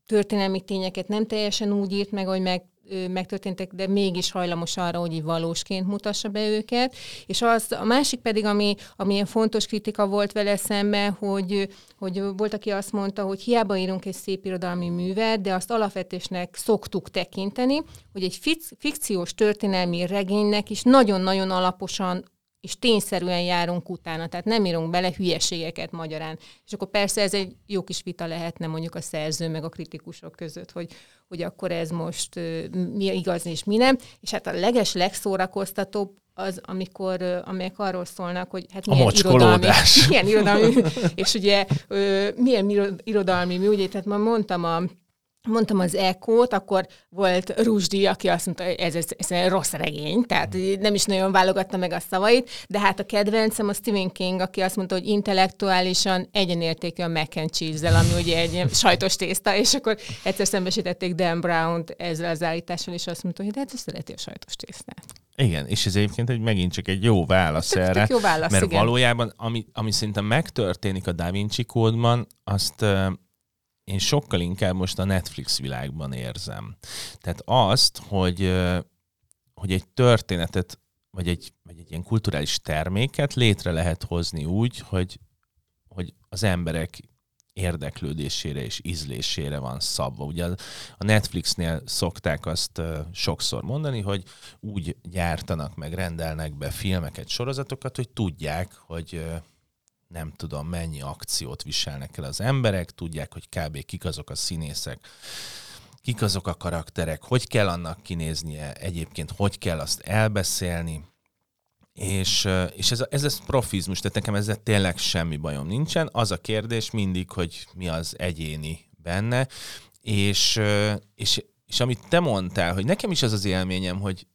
történelmi tényeket nem teljesen úgy írt meg, hogy meg megtörténtek, de mégis hajlamos arra, hogy így valósként mutassa be őket. És az, a másik pedig, ami, ami ilyen fontos kritika volt vele szemben, hogy, hogy volt, aki azt mondta, hogy hiába írunk egy szép irodalmi művet, de azt alapvetésnek szoktuk tekinteni, hogy egy fikciós történelmi regénynek is nagyon-nagyon alaposan és tényszerűen járunk utána, tehát nem írunk bele hülyeségeket magyarán. És akkor persze ez egy jó kis vita lehetne mondjuk a szerző meg a kritikusok között, hogy, hogy akkor ez most mi igaz és mi nem. És hát a leges, legszórakoztatóbb az, amikor, amelyek arról szólnak, hogy hát milyen irodalmi, milyen irodalmi, és ugye milyen irodalmi mű, ugye, tehát ma mondtam a mondtam az Ekót, akkor volt Rusdi, aki azt mondta, hogy ez, ez, ez egy rossz regény, tehát nem is nagyon válogatta meg a szavait, de hát a kedvencem a Stephen King, aki azt mondta, hogy intellektuálisan egyenértékű a mac and cheese ami ugye egy sajtos tészta, és akkor egyszer szembesítették Dan Brown-t ezzel az állítással, és azt mondta, hogy de hát szereti a sajtos tésztát. Igen, és ez egyébként egy, megint csak egy jó válasz tök, erre. Tök jó válasz, mert igen. valójában, ami, ami szerintem megtörténik a Da Vinci kódban, azt én sokkal inkább most a Netflix világban érzem. Tehát azt, hogy, hogy egy történetet, vagy egy, vagy egy ilyen kulturális terméket létre lehet hozni úgy, hogy, hogy az emberek érdeklődésére és ízlésére van szabva. Ugye a Netflixnél szokták azt sokszor mondani, hogy úgy gyártanak meg, rendelnek be filmeket, sorozatokat, hogy tudják, hogy nem tudom mennyi akciót viselnek el az emberek, tudják, hogy kb. kik azok a színészek, kik azok a karakterek, hogy kell annak kinéznie, egyébként hogy kell azt elbeszélni, és, és ez, ez a profizmus, tehát nekem ezzel tényleg semmi bajom nincsen. Az a kérdés mindig, hogy mi az egyéni benne, és, és, és amit te mondtál, hogy nekem is az az élményem, hogy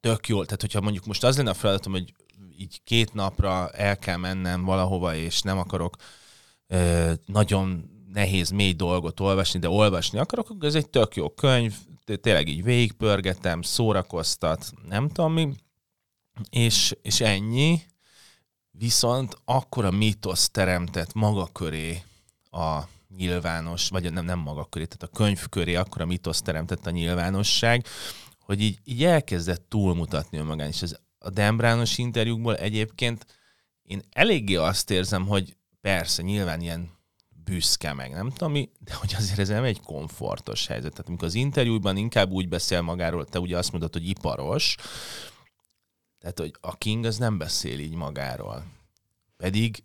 tök jól, tehát hogyha mondjuk most az lenne a feladatom, hogy így két napra el kell mennem valahova, és nem akarok ö, nagyon nehéz, mély dolgot olvasni, de olvasni akarok, akkor ez egy tök jó könyv, tényleg így végigpörgetem, szórakoztat, nem tudom mi, és, és ennyi, viszont akkor a mítosz teremtett maga köré a nyilvános, vagy nem, nem maga köré, tehát a könyv köré akkora mitoszt teremtett a nyilvánosság, hogy így, így elkezdett túlmutatni önmagán. És ez a Dan Brownos interjúkból egyébként én eléggé azt érzem, hogy persze, nyilván ilyen büszke meg, nem tudom mi, de hogy azért ez nem egy komfortos helyzet. Tehát amikor az interjúban inkább úgy beszél magáról, te ugye azt mondod, hogy iparos, tehát hogy a King az nem beszél így magáról. Pedig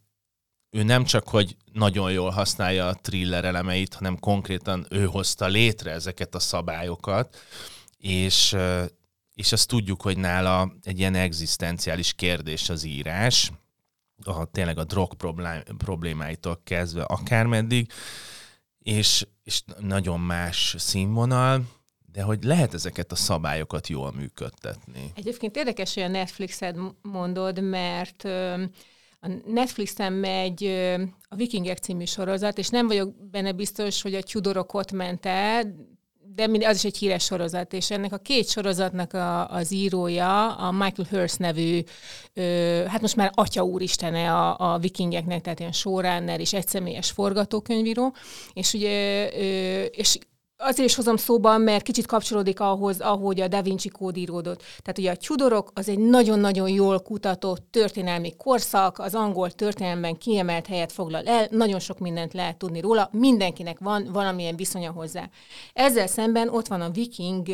ő nem csak, hogy nagyon jól használja a thriller elemeit, hanem konkrétan ő hozta létre ezeket a szabályokat, és, és azt tudjuk, hogy nála egy ilyen egzisztenciális kérdés az írás, a, tényleg a drog problém, problémáitól kezdve akármeddig, és, és nagyon más színvonal, de hogy lehet ezeket a szabályokat jól működtetni. Egyébként érdekes, hogy a Netflixet mondod, mert a Netflixen megy a Vikingek című sorozat, és nem vagyok benne biztos, hogy a Tudorok ott ment el, de az is egy híres sorozat, és ennek a két sorozatnak a, az írója, a Michael Hurst nevű, ö, hát most már atya úristene a, a vikingeknek, tehát ilyen showrunner és egyszemélyes forgatókönyvíró, és ugye, ö, és azért is hozom szóban, mert kicsit kapcsolódik ahhoz, ahogy a Da Vinci kód íródott. Tehát ugye a Tudorok az egy nagyon-nagyon jól kutatott történelmi korszak, az angol történelemben kiemelt helyet foglal el, nagyon sok mindent lehet tudni róla, mindenkinek van valamilyen viszonya hozzá. Ezzel szemben ott van a viking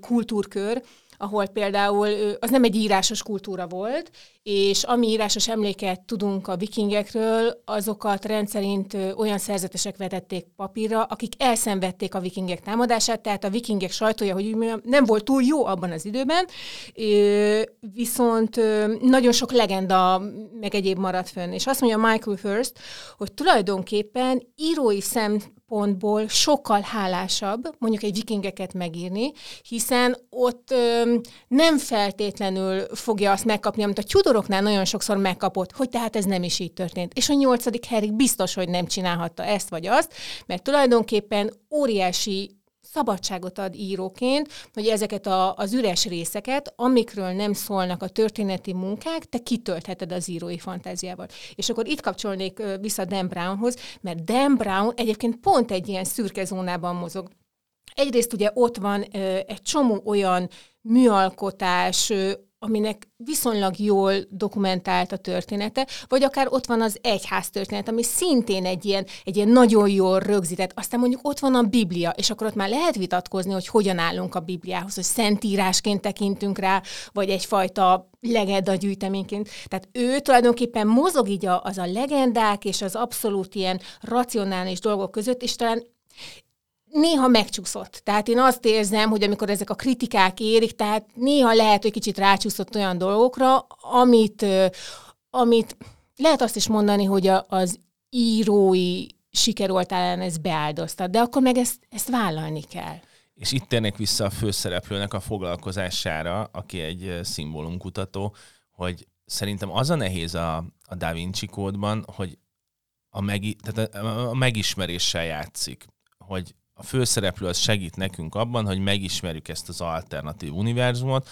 kultúrkör, ahol például az nem egy írásos kultúra volt, és ami írásos emléket tudunk a vikingekről, azokat rendszerint olyan szerzetesek vetették papírra, akik elszenvedték a vikingek támadását, tehát a vikingek sajtója, hogy nem volt túl jó abban az időben, viszont nagyon sok legenda meg egyéb maradt fönn. És azt mondja Michael Hurst, hogy tulajdonképpen írói szem pontból sokkal hálásabb mondjuk egy vikingeket megírni, hiszen ott ö, nem feltétlenül fogja azt megkapni, amit a Tudoroknál nagyon sokszor megkapott, hogy tehát ez nem is így történt. És a nyolcadik Henrik biztos, hogy nem csinálhatta ezt vagy azt, mert tulajdonképpen óriási szabadságot ad íróként, hogy ezeket a, az üres részeket, amikről nem szólnak a történeti munkák, te kitöltheted az írói fantáziával. És akkor itt kapcsolnék vissza Dan Brownhoz, mert Dan Brown egyébként pont egy ilyen szürke zónában mozog. Egyrészt ugye ott van egy csomó olyan műalkotás, aminek viszonylag jól dokumentált a története, vagy akár ott van az egyház történet, ami szintén egy ilyen, egy ilyen nagyon jól rögzített. Aztán mondjuk ott van a Biblia, és akkor ott már lehet vitatkozni, hogy hogyan állunk a Bibliához, hogy szentírásként tekintünk rá, vagy egyfajta legenda gyűjteményként. Tehát ő tulajdonképpen mozog így az a legendák és az abszolút ilyen racionális dolgok között, és talán néha megcsúszott. Tehát én azt érzem, hogy amikor ezek a kritikák érik, tehát néha lehet, hogy kicsit rácsúszott olyan dolgokra, amit, amit lehet azt is mondani, hogy a, az írói sikeroltálán ez beáldozta, de akkor meg ezt, ezt vállalni kell. És itt térnek vissza a főszereplőnek a foglalkozására, aki egy szimbólumkutató, hogy szerintem az a nehéz a, a Da Vinci kódban, hogy a, megi, tehát a, a megismeréssel játszik, hogy a főszereplő az segít nekünk abban, hogy megismerjük ezt az alternatív univerzumot,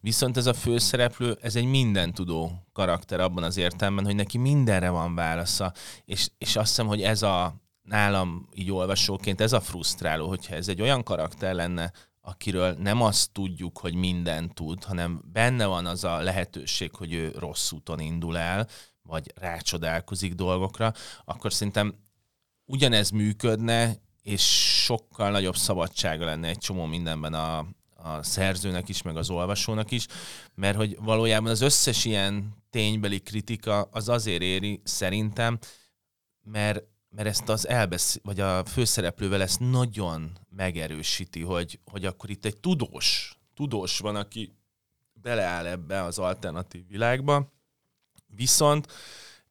viszont ez a főszereplő, ez egy mindentudó karakter abban az értelemben, hogy neki mindenre van válasza, és, és azt hiszem, hogy ez a nálam így olvasóként ez a frusztráló, hogyha ez egy olyan karakter lenne, akiről nem azt tudjuk, hogy mindent tud, hanem benne van az a lehetőség, hogy ő rossz úton indul el, vagy rácsodálkozik dolgokra, akkor szerintem ugyanez működne, és sokkal nagyobb szabadsága lenne egy csomó mindenben a, a szerzőnek is, meg az olvasónak is, mert hogy valójában az összes ilyen ténybeli kritika az azért éri szerintem, mert, mert ezt az elbesz, vagy a főszereplővel ezt nagyon megerősíti, hogy, hogy akkor itt egy tudós, tudós van, aki beleáll ebbe az alternatív világba, viszont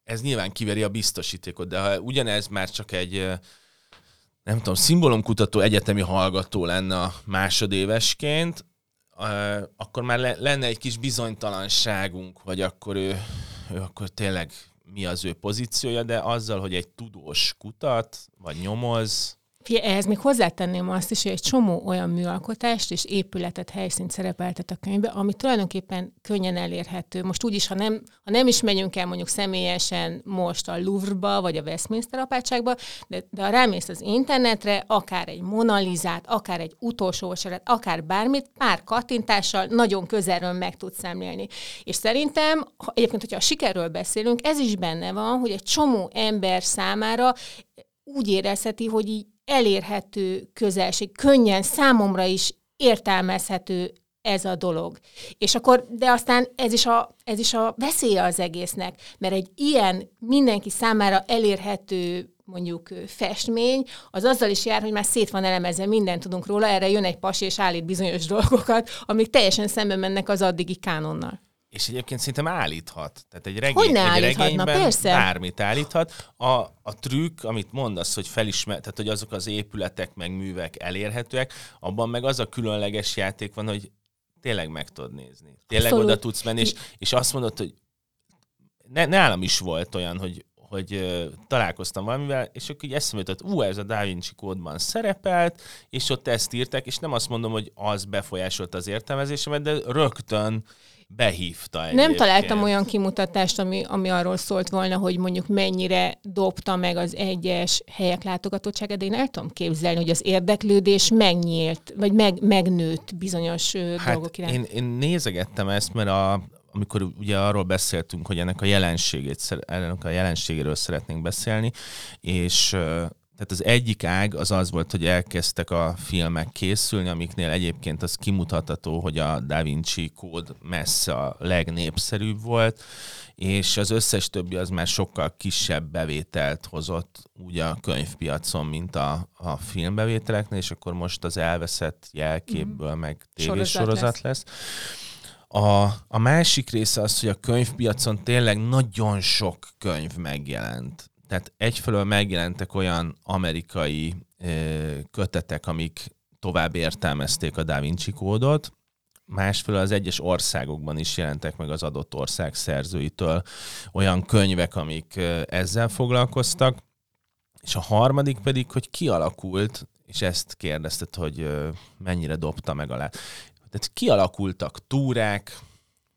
ez nyilván kiveri a biztosítékot, de ha ugyanez már csak egy nem tudom, szimbólumkutató egyetemi hallgató lenne a másodévesként, akkor már lenne egy kis bizonytalanságunk, hogy akkor ő, ő akkor tényleg mi az ő pozíciója, de azzal, hogy egy tudós kutat, vagy nyomoz, ehhez még hozzátenném azt is, hogy egy csomó olyan műalkotást és épületet, helyszínt szerepeltet a könyvbe, ami tulajdonképpen könnyen elérhető. Most úgyis, ha nem, ha nem is megyünk el mondjuk személyesen most a Louvre-ba, vagy a Westminster apátságba, de, de ha rámész az internetre, akár egy Monalizát, akár egy utolsó vacsorát, akár bármit, pár kattintással nagyon közelről meg tudsz szemlélni. És szerintem, egyébként, hogyha a sikerről beszélünk, ez is benne van, hogy egy csomó ember számára úgy érezheti, hogy így elérhető közelség, könnyen számomra is értelmezhető ez a dolog. És akkor, de aztán ez is, a, ez is a veszélye az egésznek, mert egy ilyen mindenki számára elérhető mondjuk festmény, az azzal is jár, hogy már szét van elemezve, mindent tudunk róla, erre jön egy pas és állít bizonyos dolgokat, amik teljesen szembe mennek az addigi kánonnal. És egyébként szerintem állíthat. Tehát egy, regény, egy regényben persze. bármit állíthat. A, a trükk, amit mondasz, hogy felismer, tehát hogy azok az épületek meg művek elérhetőek, abban meg az a különleges játék van, hogy tényleg meg tudod nézni. Tényleg Abszolút. oda tudsz menni, és, és azt mondod, hogy ne, nálam is volt olyan, hogy hogy uh, találkoztam valamivel, és akkor így eszembe jutott, ú, ez a Da Vinci kódban szerepelt, és ott ezt írták, és nem azt mondom, hogy az befolyásolta az értelmezésemet, de rögtön behívta egyébként. Nem találtam olyan kimutatást, ami, ami arról szólt volna, hogy mondjuk mennyire dobta meg az egyes helyek látogatottságát, de én el tudom képzelni, hogy az érdeklődés megnyílt, vagy meg, megnőtt bizonyos hát dolgok iránt. Én, én nézegettem ezt, mert a, amikor ugye arról beszéltünk, hogy ennek a jelenségét, ennek a jelenségéről szeretnénk beszélni, és tehát az egyik ág az az volt, hogy elkezdtek a filmek készülni, amiknél egyébként az kimutatható, hogy a Da Vinci kód messze a legnépszerűbb volt, és az összes többi az már sokkal kisebb bevételt hozott úgy a könyvpiacon, mint a, a filmbevételeknél, és akkor most az elveszett jelképből mm. meg tévésorozat lesz. lesz. A, a másik része az, hogy a könyvpiacon tényleg nagyon sok könyv megjelent tehát egyfelől megjelentek olyan amerikai kötetek, amik tovább értelmezték a Da Vinci kódot, másfelől az egyes országokban is jelentek meg az adott ország szerzőitől olyan könyvek, amik ezzel foglalkoztak, és a harmadik pedig, hogy kialakult, és ezt kérdezted, hogy mennyire dobta meg alá. Tehát kialakultak túrák,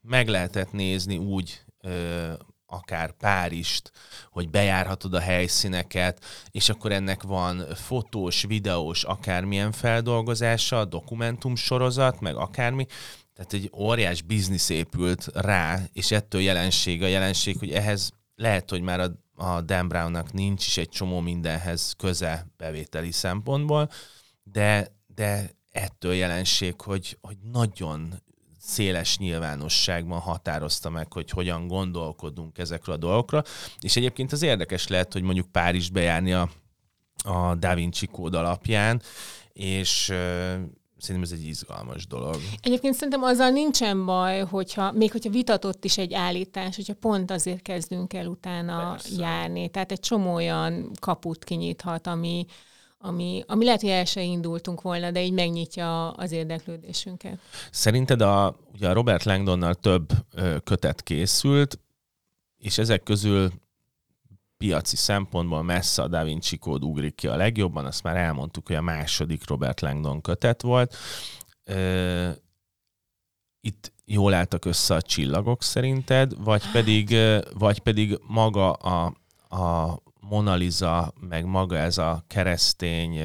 meg lehetett nézni úgy akár Párizst, hogy bejárhatod a helyszíneket, és akkor ennek van fotós, videós, akármilyen feldolgozása, dokumentumsorozat, meg akármi. Tehát egy óriás biznisz épült rá, és ettől jelenség a jelenség, hogy ehhez lehet, hogy már a, a Dan Brownnak nincs is egy csomó mindenhez köze bevételi szempontból, de, de ettől jelenség, hogy, hogy nagyon széles nyilvánosságban határozta meg, hogy hogyan gondolkodunk ezekről a dolgokra. És egyébként az érdekes lehet, hogy mondjuk Párizs bejárni a, a Da Vinci kód alapján, és Szerintem ez egy izgalmas dolog. Egyébként szerintem azzal nincsen baj, hogyha, még hogyha vitatott is egy állítás, hogyha pont azért kezdünk el utána Persze. járni. Tehát egy csomó olyan kaput kinyithat, ami, ami, ami lehet, hogy el se indultunk volna, de így megnyitja az érdeklődésünket. Szerinted a, ugye a Robert Langdonnal több kötet készült, és ezek közül piaci szempontból messze a Da Vinci kód ugrik ki a legjobban, azt már elmondtuk, hogy a második Robert Langdon kötet volt. Itt jól álltak össze a csillagok szerinted, vagy pedig, vagy pedig maga a, a Mona Lisa, meg maga ez a keresztény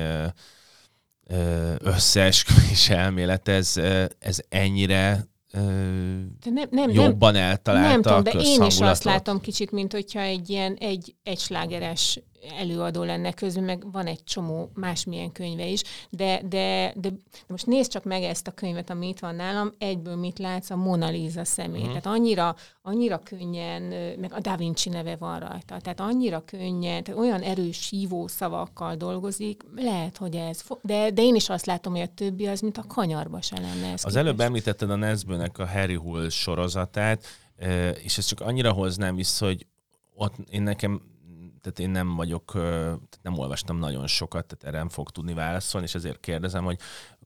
összeesküvés elmélet, ez, ez ennyire de nem, nem, jobban eltalálta nem tudom, de én is azt látom kicsit, mint hogyha egy ilyen egy, egy slágeres előadó lenne közben, meg van egy csomó másmilyen könyve is, de, de, de, de most nézd csak meg ezt a könyvet, ami itt van nálam, egyből mit látsz, a Mona Lisa szemét. Uh-huh. Tehát annyira, annyira könnyen, meg a Da Vinci neve van rajta, tehát annyira könnyen, tehát olyan erős hívó szavakkal dolgozik, lehet, hogy ez, de, de én is azt látom, hogy a többi az, mint a kanyarba se lenne. Ez az képest. előbb említetted a Nesbőnek a Harry Hull sorozatát, és ezt csak annyira hoznám vissza, hogy ott én nekem tehát én nem vagyok, nem olvastam nagyon sokat, tehát erre nem fog tudni válaszolni, és ezért kérdezem, hogy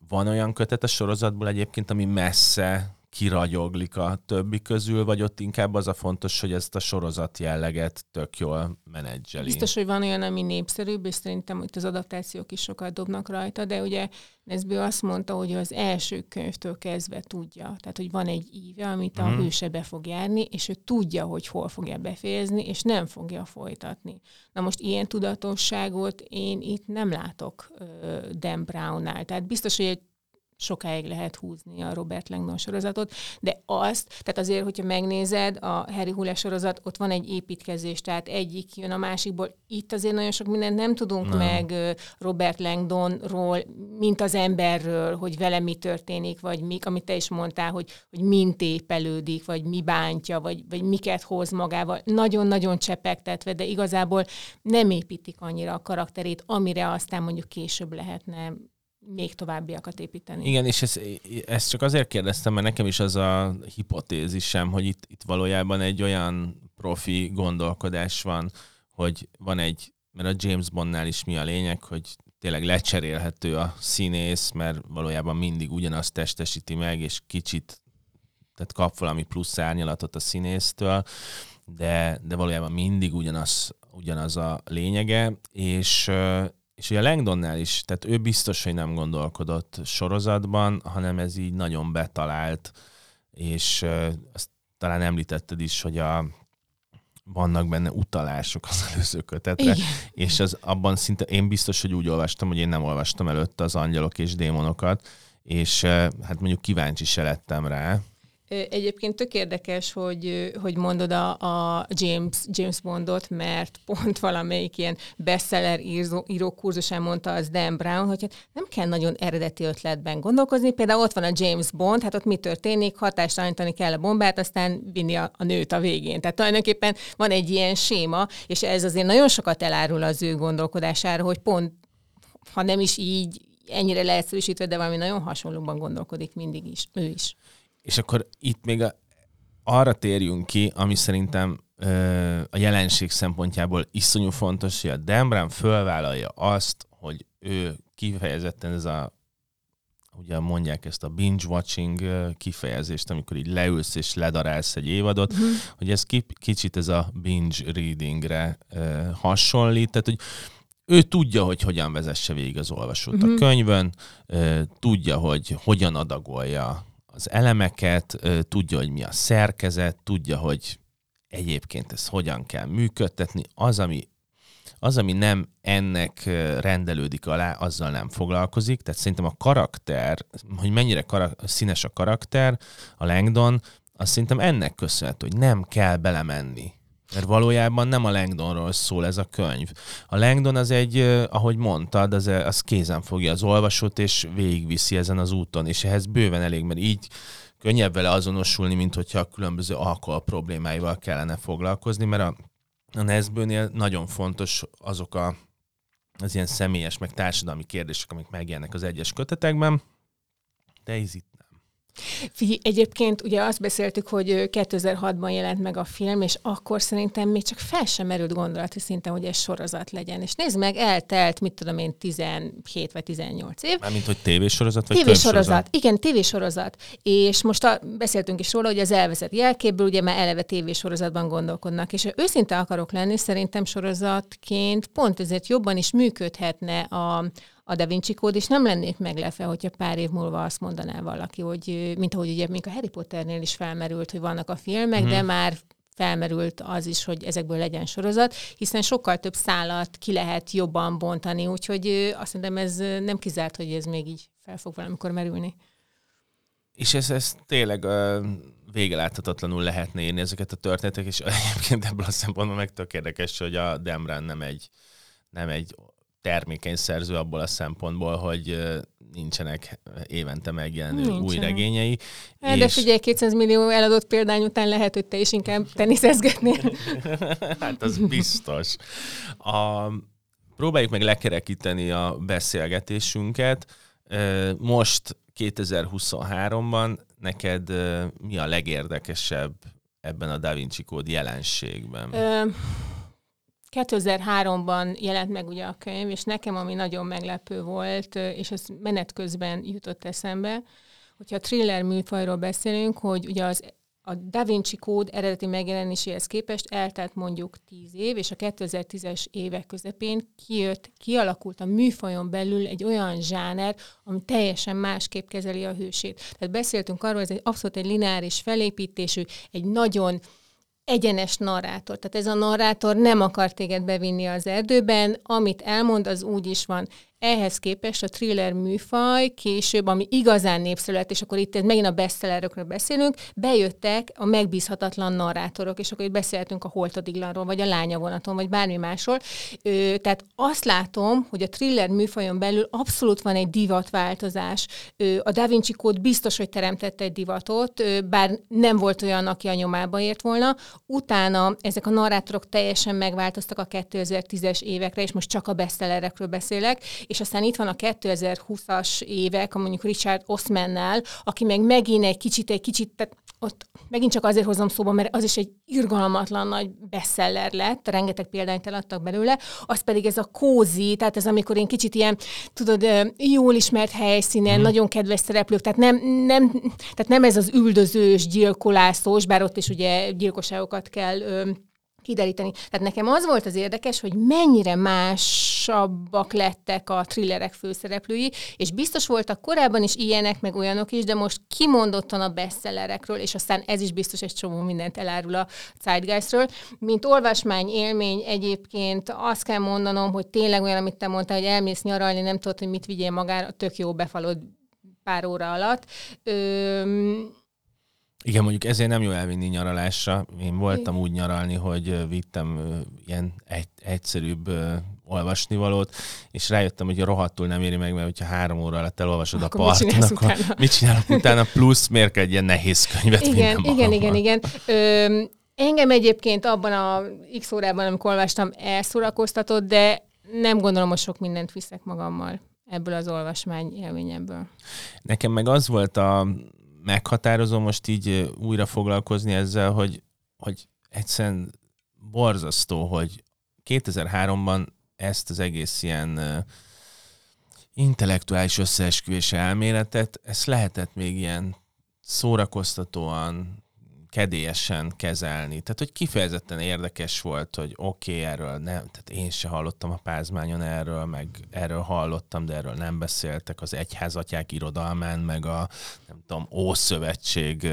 van olyan kötet a sorozatból egyébként, ami messze kiragyoglik a többi közül, vagy ott inkább az a fontos, hogy ezt a sorozat jelleget tök jól menedzseli? Biztos, hogy van olyan, ami népszerűbb, és szerintem itt az adaptációk is sokat dobnak rajta, de ugye Nesbő azt mondta, hogy az első könyvtől kezdve tudja, tehát hogy van egy íve, amit a hmm. hőse be fog járni, és ő tudja, hogy hol fogja befejezni, és nem fogja folytatni. Na most ilyen tudatosságot én itt nem látok uh, Dan Brownnál. Tehát biztos, hogy egy sokáig lehet húzni a Robert Langdon sorozatot, de azt, tehát azért, hogyha megnézed a Harry Hule sorozat, ott van egy építkezés, tehát egyik jön a másikból. Itt azért nagyon sok mindent nem tudunk nem. meg Robert Langdonról, mint az emberről, hogy vele mi történik, vagy mik, amit te is mondtál, hogy, hogy mint épelődik, vagy mi bántja, vagy, vagy miket hoz magával. Nagyon-nagyon csepegtetve, de igazából nem építik annyira a karakterét, amire aztán mondjuk később lehetne még továbbiakat építeni. Igen, és ezt, ezt csak azért kérdeztem, mert nekem is az a hipotézisem, hogy itt, itt valójában egy olyan profi gondolkodás van, hogy van egy, mert a James Bondnál is mi a lényeg, hogy tényleg lecserélhető a színész, mert valójában mindig ugyanazt testesíti meg, és kicsit tehát kap valami plusz árnyalatot a színésztől, de, de valójában mindig ugyanaz, ugyanaz a lényege, és, és ugye a Langdonnál is, tehát ő biztos, hogy nem gondolkodott sorozatban, hanem ez így nagyon betalált, és azt talán említetted is, hogy a, vannak benne utalások az előző kötetre, Igen. és az abban szinte én biztos, hogy úgy olvastam, hogy én nem olvastam előtte az angyalok és démonokat, és hát mondjuk kíváncsi se lettem rá, Egyébként tök érdekes, hogy, hogy mondod a, a James, James Bondot, mert pont valamelyik ilyen bestseller író, író kurzusán mondta az Dan Brown, hogy hát nem kell nagyon eredeti ötletben gondolkozni. Például ott van a James Bond, hát ott mi történik, hatástalanítani kell a bombát, aztán vinni a, a nőt a végén. Tehát tulajdonképpen van egy ilyen séma, és ez azért nagyon sokat elárul az ő gondolkodására, hogy pont, ha nem is így, ennyire leegyszerűsítve, de valami nagyon hasonlóban gondolkodik mindig is, ő is. És akkor itt még a, arra térjünk ki, ami szerintem ö, a jelenség szempontjából iszonyú fontos, hogy a Dan Brown fölvállalja azt, hogy ő kifejezetten ez a ugye mondják ezt a binge-watching kifejezést, amikor így leülsz és ledarálsz egy évadot, mm. hogy ez kicsit ez a binge readingre ö, hasonlít, tehát hogy ő tudja, hogy hogyan vezesse végig az olvasót mm-hmm. a mhm. könyvön, ö, tudja, hogy hogyan adagolja az elemeket, tudja, hogy mi a szerkezet, tudja, hogy egyébként ezt hogyan kell működtetni. Az, ami, az, ami nem ennek rendelődik alá, azzal nem foglalkozik. Tehát szerintem a karakter, hogy mennyire karak- színes a karakter, a Langdon, azt szerintem ennek köszönhető, hogy nem kell belemenni mert valójában nem a Langdonról szól ez a könyv. A Langdon az egy, ahogy mondtad, az, az kézen fogja az olvasót, és végigviszi ezen az úton, és ehhez bőven elég, mert így könnyebb vele azonosulni, mint hogyha a különböző alkohol problémáival kellene foglalkozni, mert a, a Nesbőnél nagyon fontos azok a, az ilyen személyes, meg társadalmi kérdések, amik megjelennek az egyes kötetekben, de ez itt Figyelj, egyébként ugye azt beszéltük, hogy 2006-ban jelent meg a film, és akkor szerintem még csak fel sem merült gondolati szinten, hogy ez sorozat legyen. És nézd meg, eltelt, mit tudom én, 17 vagy 18 év. Mármint, hogy tévésorozat vagy Tévésorozat, igen, tévésorozat. És most a, beszéltünk is róla, hogy az elvezett jelképből ugye már eleve tévésorozatban gondolkodnak. És őszinte akarok lenni, szerintem sorozatként pont ezért jobban is működhetne a, a Da Vinci kód, és nem lennék meglepve, hogyha pár év múlva azt mondaná valaki, hogy mint ahogy ugye még a Harry Potternél is felmerült, hogy vannak a filmek, hmm. de mhm. már felmerült az is, hogy ezekből legyen sorozat, hiszen sokkal több szálat ki lehet jobban bontani, úgyhogy azt mondom, ez nem kizárt, hogy ez még így fel fog valamikor merülni. És ez, ez tényleg uh, végeláthatatlanul lehetne írni ezeket a történetek, és egyébként ebből a szempontból meg tök érdekes, hogy a Demrán nem egy, nem egy termékeny szerző abból a szempontból, hogy nincsenek évente megjelenő Nincsen. új regényei. Hát, és... De figyelj, 200 millió eladott példány után lehet, hogy te is inkább teniszezgetnél. hát az biztos. A, próbáljuk meg lekerekíteni a beszélgetésünket. Most 2023-ban neked mi a legérdekesebb ebben a Da Vinci Code jelenségben? Ö 2003-ban jelent meg ugye a könyv, és nekem ami nagyon meglepő volt, és ez menet közben jutott eszembe, hogyha a thriller műfajról beszélünk, hogy ugye az a Da Vinci kód eredeti megjelenéséhez képest eltelt mondjuk 10 év, és a 2010-es évek közepén kijött, kialakult a műfajon belül egy olyan zsáner, ami teljesen másképp kezeli a hősét. Tehát beszéltünk arról, hogy ez egy abszolút egy lineáris felépítésű, egy nagyon egyenes narrátor. Tehát ez a narrátor nem akar téged bevinni az erdőben, amit elmond, az úgy is van. Ehhez képest a thriller műfaj később, ami igazán népszerű lett, és akkor itt megint a bestsellerokról beszélünk, bejöttek a megbízhatatlan narrátorok, és akkor itt beszéltünk a Holtodiglanról, vagy a Lánya vonaton, vagy bármi másról. Ö, tehát azt látom, hogy a thriller műfajon belül abszolút van egy divatváltozás. Ö, a Da Vinci Code biztos, hogy teremtette egy divatot, ö, bár nem volt olyan, aki a nyomába ért volna. Utána ezek a narrátorok teljesen megváltoztak a 2010-es évekre, és most csak a bestsellerekről beszélek, és aztán itt van a 2020-as évek, mondjuk Richard Osmannel, aki meg megint egy kicsit, egy kicsit, tehát ott megint csak azért hozom szóba, mert az is egy irgalmatlan nagy bestseller lett, rengeteg példányt eladtak belőle, az pedig ez a kózi, tehát ez amikor én kicsit ilyen, tudod, jól ismert helyszínen, mm. nagyon kedves szereplők, tehát nem, nem, tehát nem ez az üldözős, gyilkolászós, bár ott is ugye gyilkosságokat kell kideríteni. Tehát nekem az volt az érdekes, hogy mennyire másabbak lettek a thrillerek főszereplői, és biztos voltak korábban is ilyenek, meg olyanok is, de most kimondottan a bestsellerekről, és aztán ez is biztos egy csomó mindent elárul a Zeitgeistről. Mint olvasmány élmény egyébként azt kell mondanom, hogy tényleg olyan, amit te mondtál, hogy elmész nyaralni, nem tudod, hogy mit vigyél magára, tök jó befalod pár óra alatt. Ö, igen, mondjuk ezért nem jó elvinni nyaralásra. Én voltam úgy nyaralni, hogy vittem ilyen egy, egyszerűbb olvasnivalót, és rájöttem, hogy rohadtul nem éri meg, mert hogyha három óra alatt elolvasod akkor a parton, mit akkor utána? mit csinálok utána, plusz miért kell egy ilyen nehéz könyvet Igen, igen, igen, igen. Ö, engem egyébként abban a x órában, amikor olvastam, elszórakoztatott, de nem gondolom, hogy sok mindent viszek magammal ebből az olvasmány élményemből. Nekem meg az volt a meghatározó most így újra foglalkozni ezzel, hogy, hogy egyszerűen borzasztó, hogy 2003-ban ezt az egész ilyen intellektuális összeesküvés elméletet, ezt lehetett még ilyen szórakoztatóan, kedélyesen kezelni. Tehát, hogy kifejezetten érdekes volt, hogy oké, okay, erről nem, tehát én se hallottam a pázmányon erről, meg erről hallottam, de erről nem beszéltek az egyházatják irodalmán, meg a, nem tudom, Ószövetség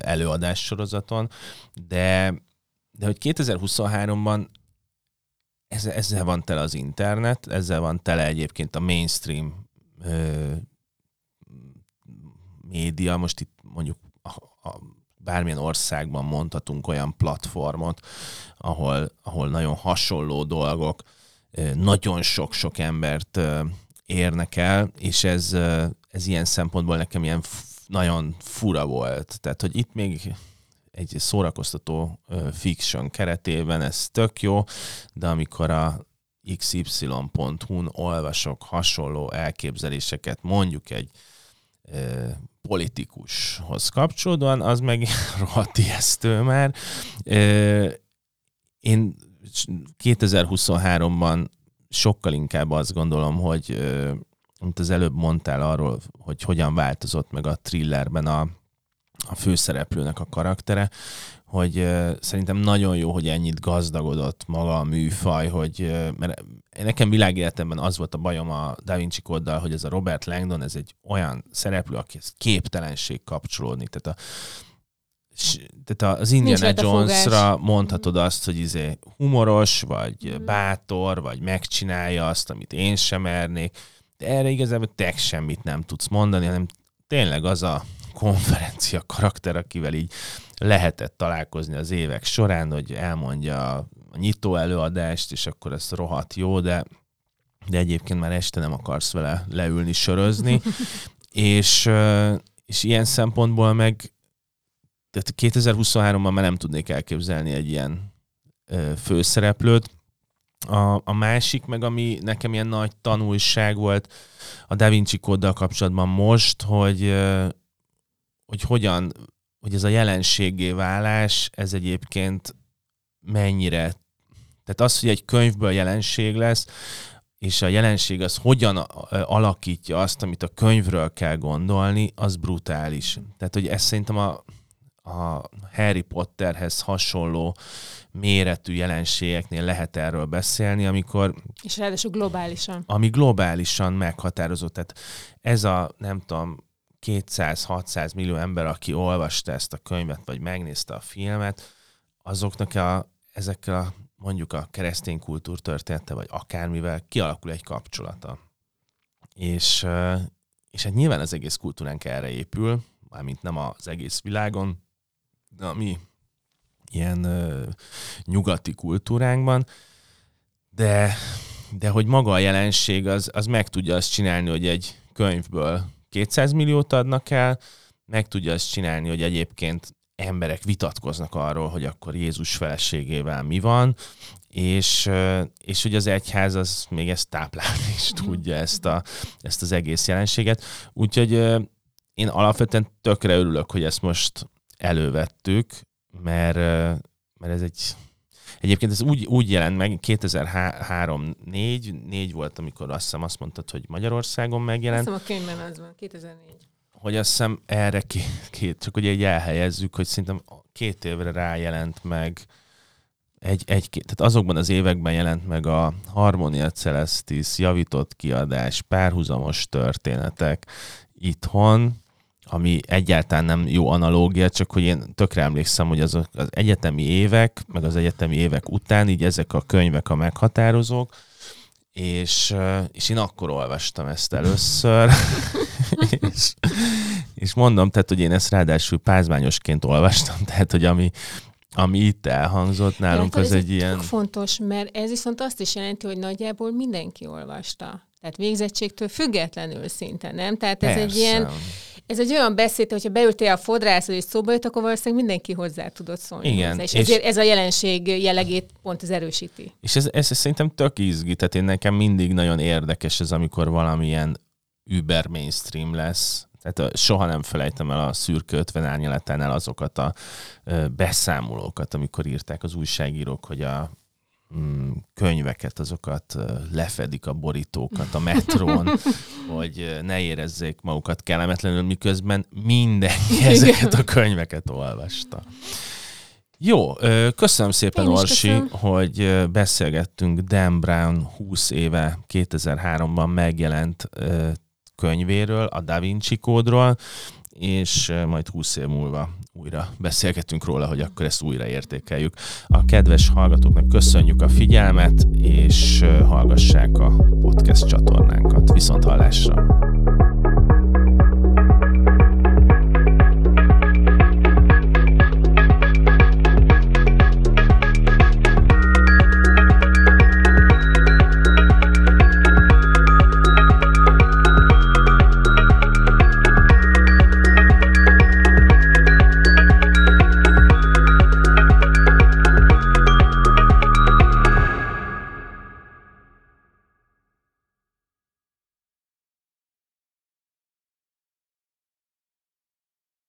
előadás sorozaton, de, de hogy 2023-ban ezzel, ezzel van tele az internet, ezzel van tele egyébként a mainstream ö, média, most itt mondjuk a, a bármilyen országban mondhatunk olyan platformot, ahol, ahol nagyon hasonló dolgok nagyon sok-sok embert érnek el, és ez, ez ilyen szempontból nekem ilyen nagyon fura volt. Tehát, hogy itt még egy szórakoztató fiction keretében ez tök jó, de amikor a xy.hu-n olvasok hasonló elképzeléseket, mondjuk egy politikushoz kapcsolódóan, az meg rohadt ijesztő már. Én 2023-ban sokkal inkább azt gondolom, hogy amit az előbb mondtál arról, hogy hogyan változott meg a thrillerben a, a főszereplőnek a karaktere, hogy szerintem nagyon jó, hogy ennyit gazdagodott maga a műfaj, hogy mert nekem világéletemben az volt a bajom a Da Vinci kóddal, hogy ez a Robert Langdon, ez egy olyan szereplő, aki képtelenség kapcsolódni. Tehát a, tehát az Indiana Jones-ra mondhatod azt, hogy izé humoros, vagy mm. bátor, vagy megcsinálja azt, amit én sem mernék, de erre igazából te semmit nem tudsz mondani, hanem tényleg az a konferencia karakter, akivel így lehetett találkozni az évek során, hogy elmondja a nyitó előadást, és akkor ez rohadt jó, de, de egyébként már este nem akarsz vele leülni, sörözni. és, és ilyen szempontból meg tehát 2023-ban már nem tudnék elképzelni egy ilyen főszereplőt. A, a másik meg, ami nekem ilyen nagy tanulság volt a Da Vinci kóddal kapcsolatban most, hogy, hogy hogyan, hogy ez a jelenségé válás, ez egyébként mennyire, tehát az, hogy egy könyvből jelenség lesz, és a jelenség az hogyan alakítja azt, amit a könyvről kell gondolni, az brutális. Tehát, hogy ez szerintem a, a Harry Potterhez hasonló méretű jelenségeknél lehet erről beszélni, amikor... És ráadásul globálisan. Ami globálisan meghatározott. Tehát ez a, nem tudom, 200-600 millió ember, aki olvasta ezt a könyvet, vagy megnézte a filmet, azoknak a, ezekkel a mondjuk a keresztény kultúrtörténete, vagy akármivel kialakul egy kapcsolata. És, és hát nyilván az egész kultúránk erre épül, mármint nem az egész világon, de a mi ilyen ö, nyugati kultúránkban, de, de hogy maga a jelenség az, az meg tudja azt csinálni, hogy egy könyvből 200 milliót adnak el, meg tudja azt csinálni, hogy egyébként emberek vitatkoznak arról, hogy akkor Jézus feleségével mi van, és, és hogy az egyház az még ezt táplálni is tudja, ezt, a, ezt az egész jelenséget. Úgyhogy én alapvetően tökre örülök, hogy ezt most elővettük, mert, mert ez egy Egyébként ez úgy, úgy jelent meg, 2003-4, 4 volt, amikor azt hiszem azt mondtad, hogy Magyarországon megjelent. Azt hiszem a könyvben az van, 2004 hogy azt hiszem erre két, két csak hogy egy elhelyezzük, hogy szerintem két évre rájelent meg egy, egy, tehát azokban az években jelent meg a Harmonia Celestis javított kiadás, párhuzamos történetek itthon, ami egyáltalán nem jó analógia, csak hogy én tökre emlékszem, hogy azok az egyetemi évek, meg az egyetemi évek után így ezek a könyvek a meghatározók, és, és én akkor olvastam ezt először, és, és mondom, tehát, hogy én ezt ráadásul pázmányosként olvastam, tehát, hogy ami, ami itt elhangzott nálunk, az egy ilyen... fontos, mert ez viszont azt is jelenti, hogy nagyjából mindenki olvasta. Tehát végzettségtől függetlenül szinte, nem? Tehát ez Persze. egy ilyen, ez egy olyan beszéd, hogyha beültél a fodrászhoz és szóba jött, akkor valószínűleg mindenki hozzá tudott szólni. Igen. Hozzá. És, és ezért ez a jelenség jellegét pont az erősíti. És ez, ez, ez szerintem tök izgi, tehát én nekem mindig nagyon érdekes ez, amikor valamilyen über mainstream lesz, tehát soha nem felejtem el a szürke 50 árnyalatánál azokat a beszámolókat, amikor írták az újságírók, hogy a könyveket, azokat lefedik a borítókat a metrón, hogy ne érezzék magukat kellemetlenül, miközben mindenki ezeket a könyveket olvasta. Jó, köszönöm szépen, Orsi, köszönöm. hogy beszélgettünk Dan Brown 20 éve 2003-ban megjelent könyvéről, a Da Vinci kódról, és majd 20 év múlva újra beszélgetünk róla, hogy akkor ezt újra értékeljük. A kedves hallgatóknak köszönjük a figyelmet, és hallgassák a podcast csatornánkat. Viszont hallásra!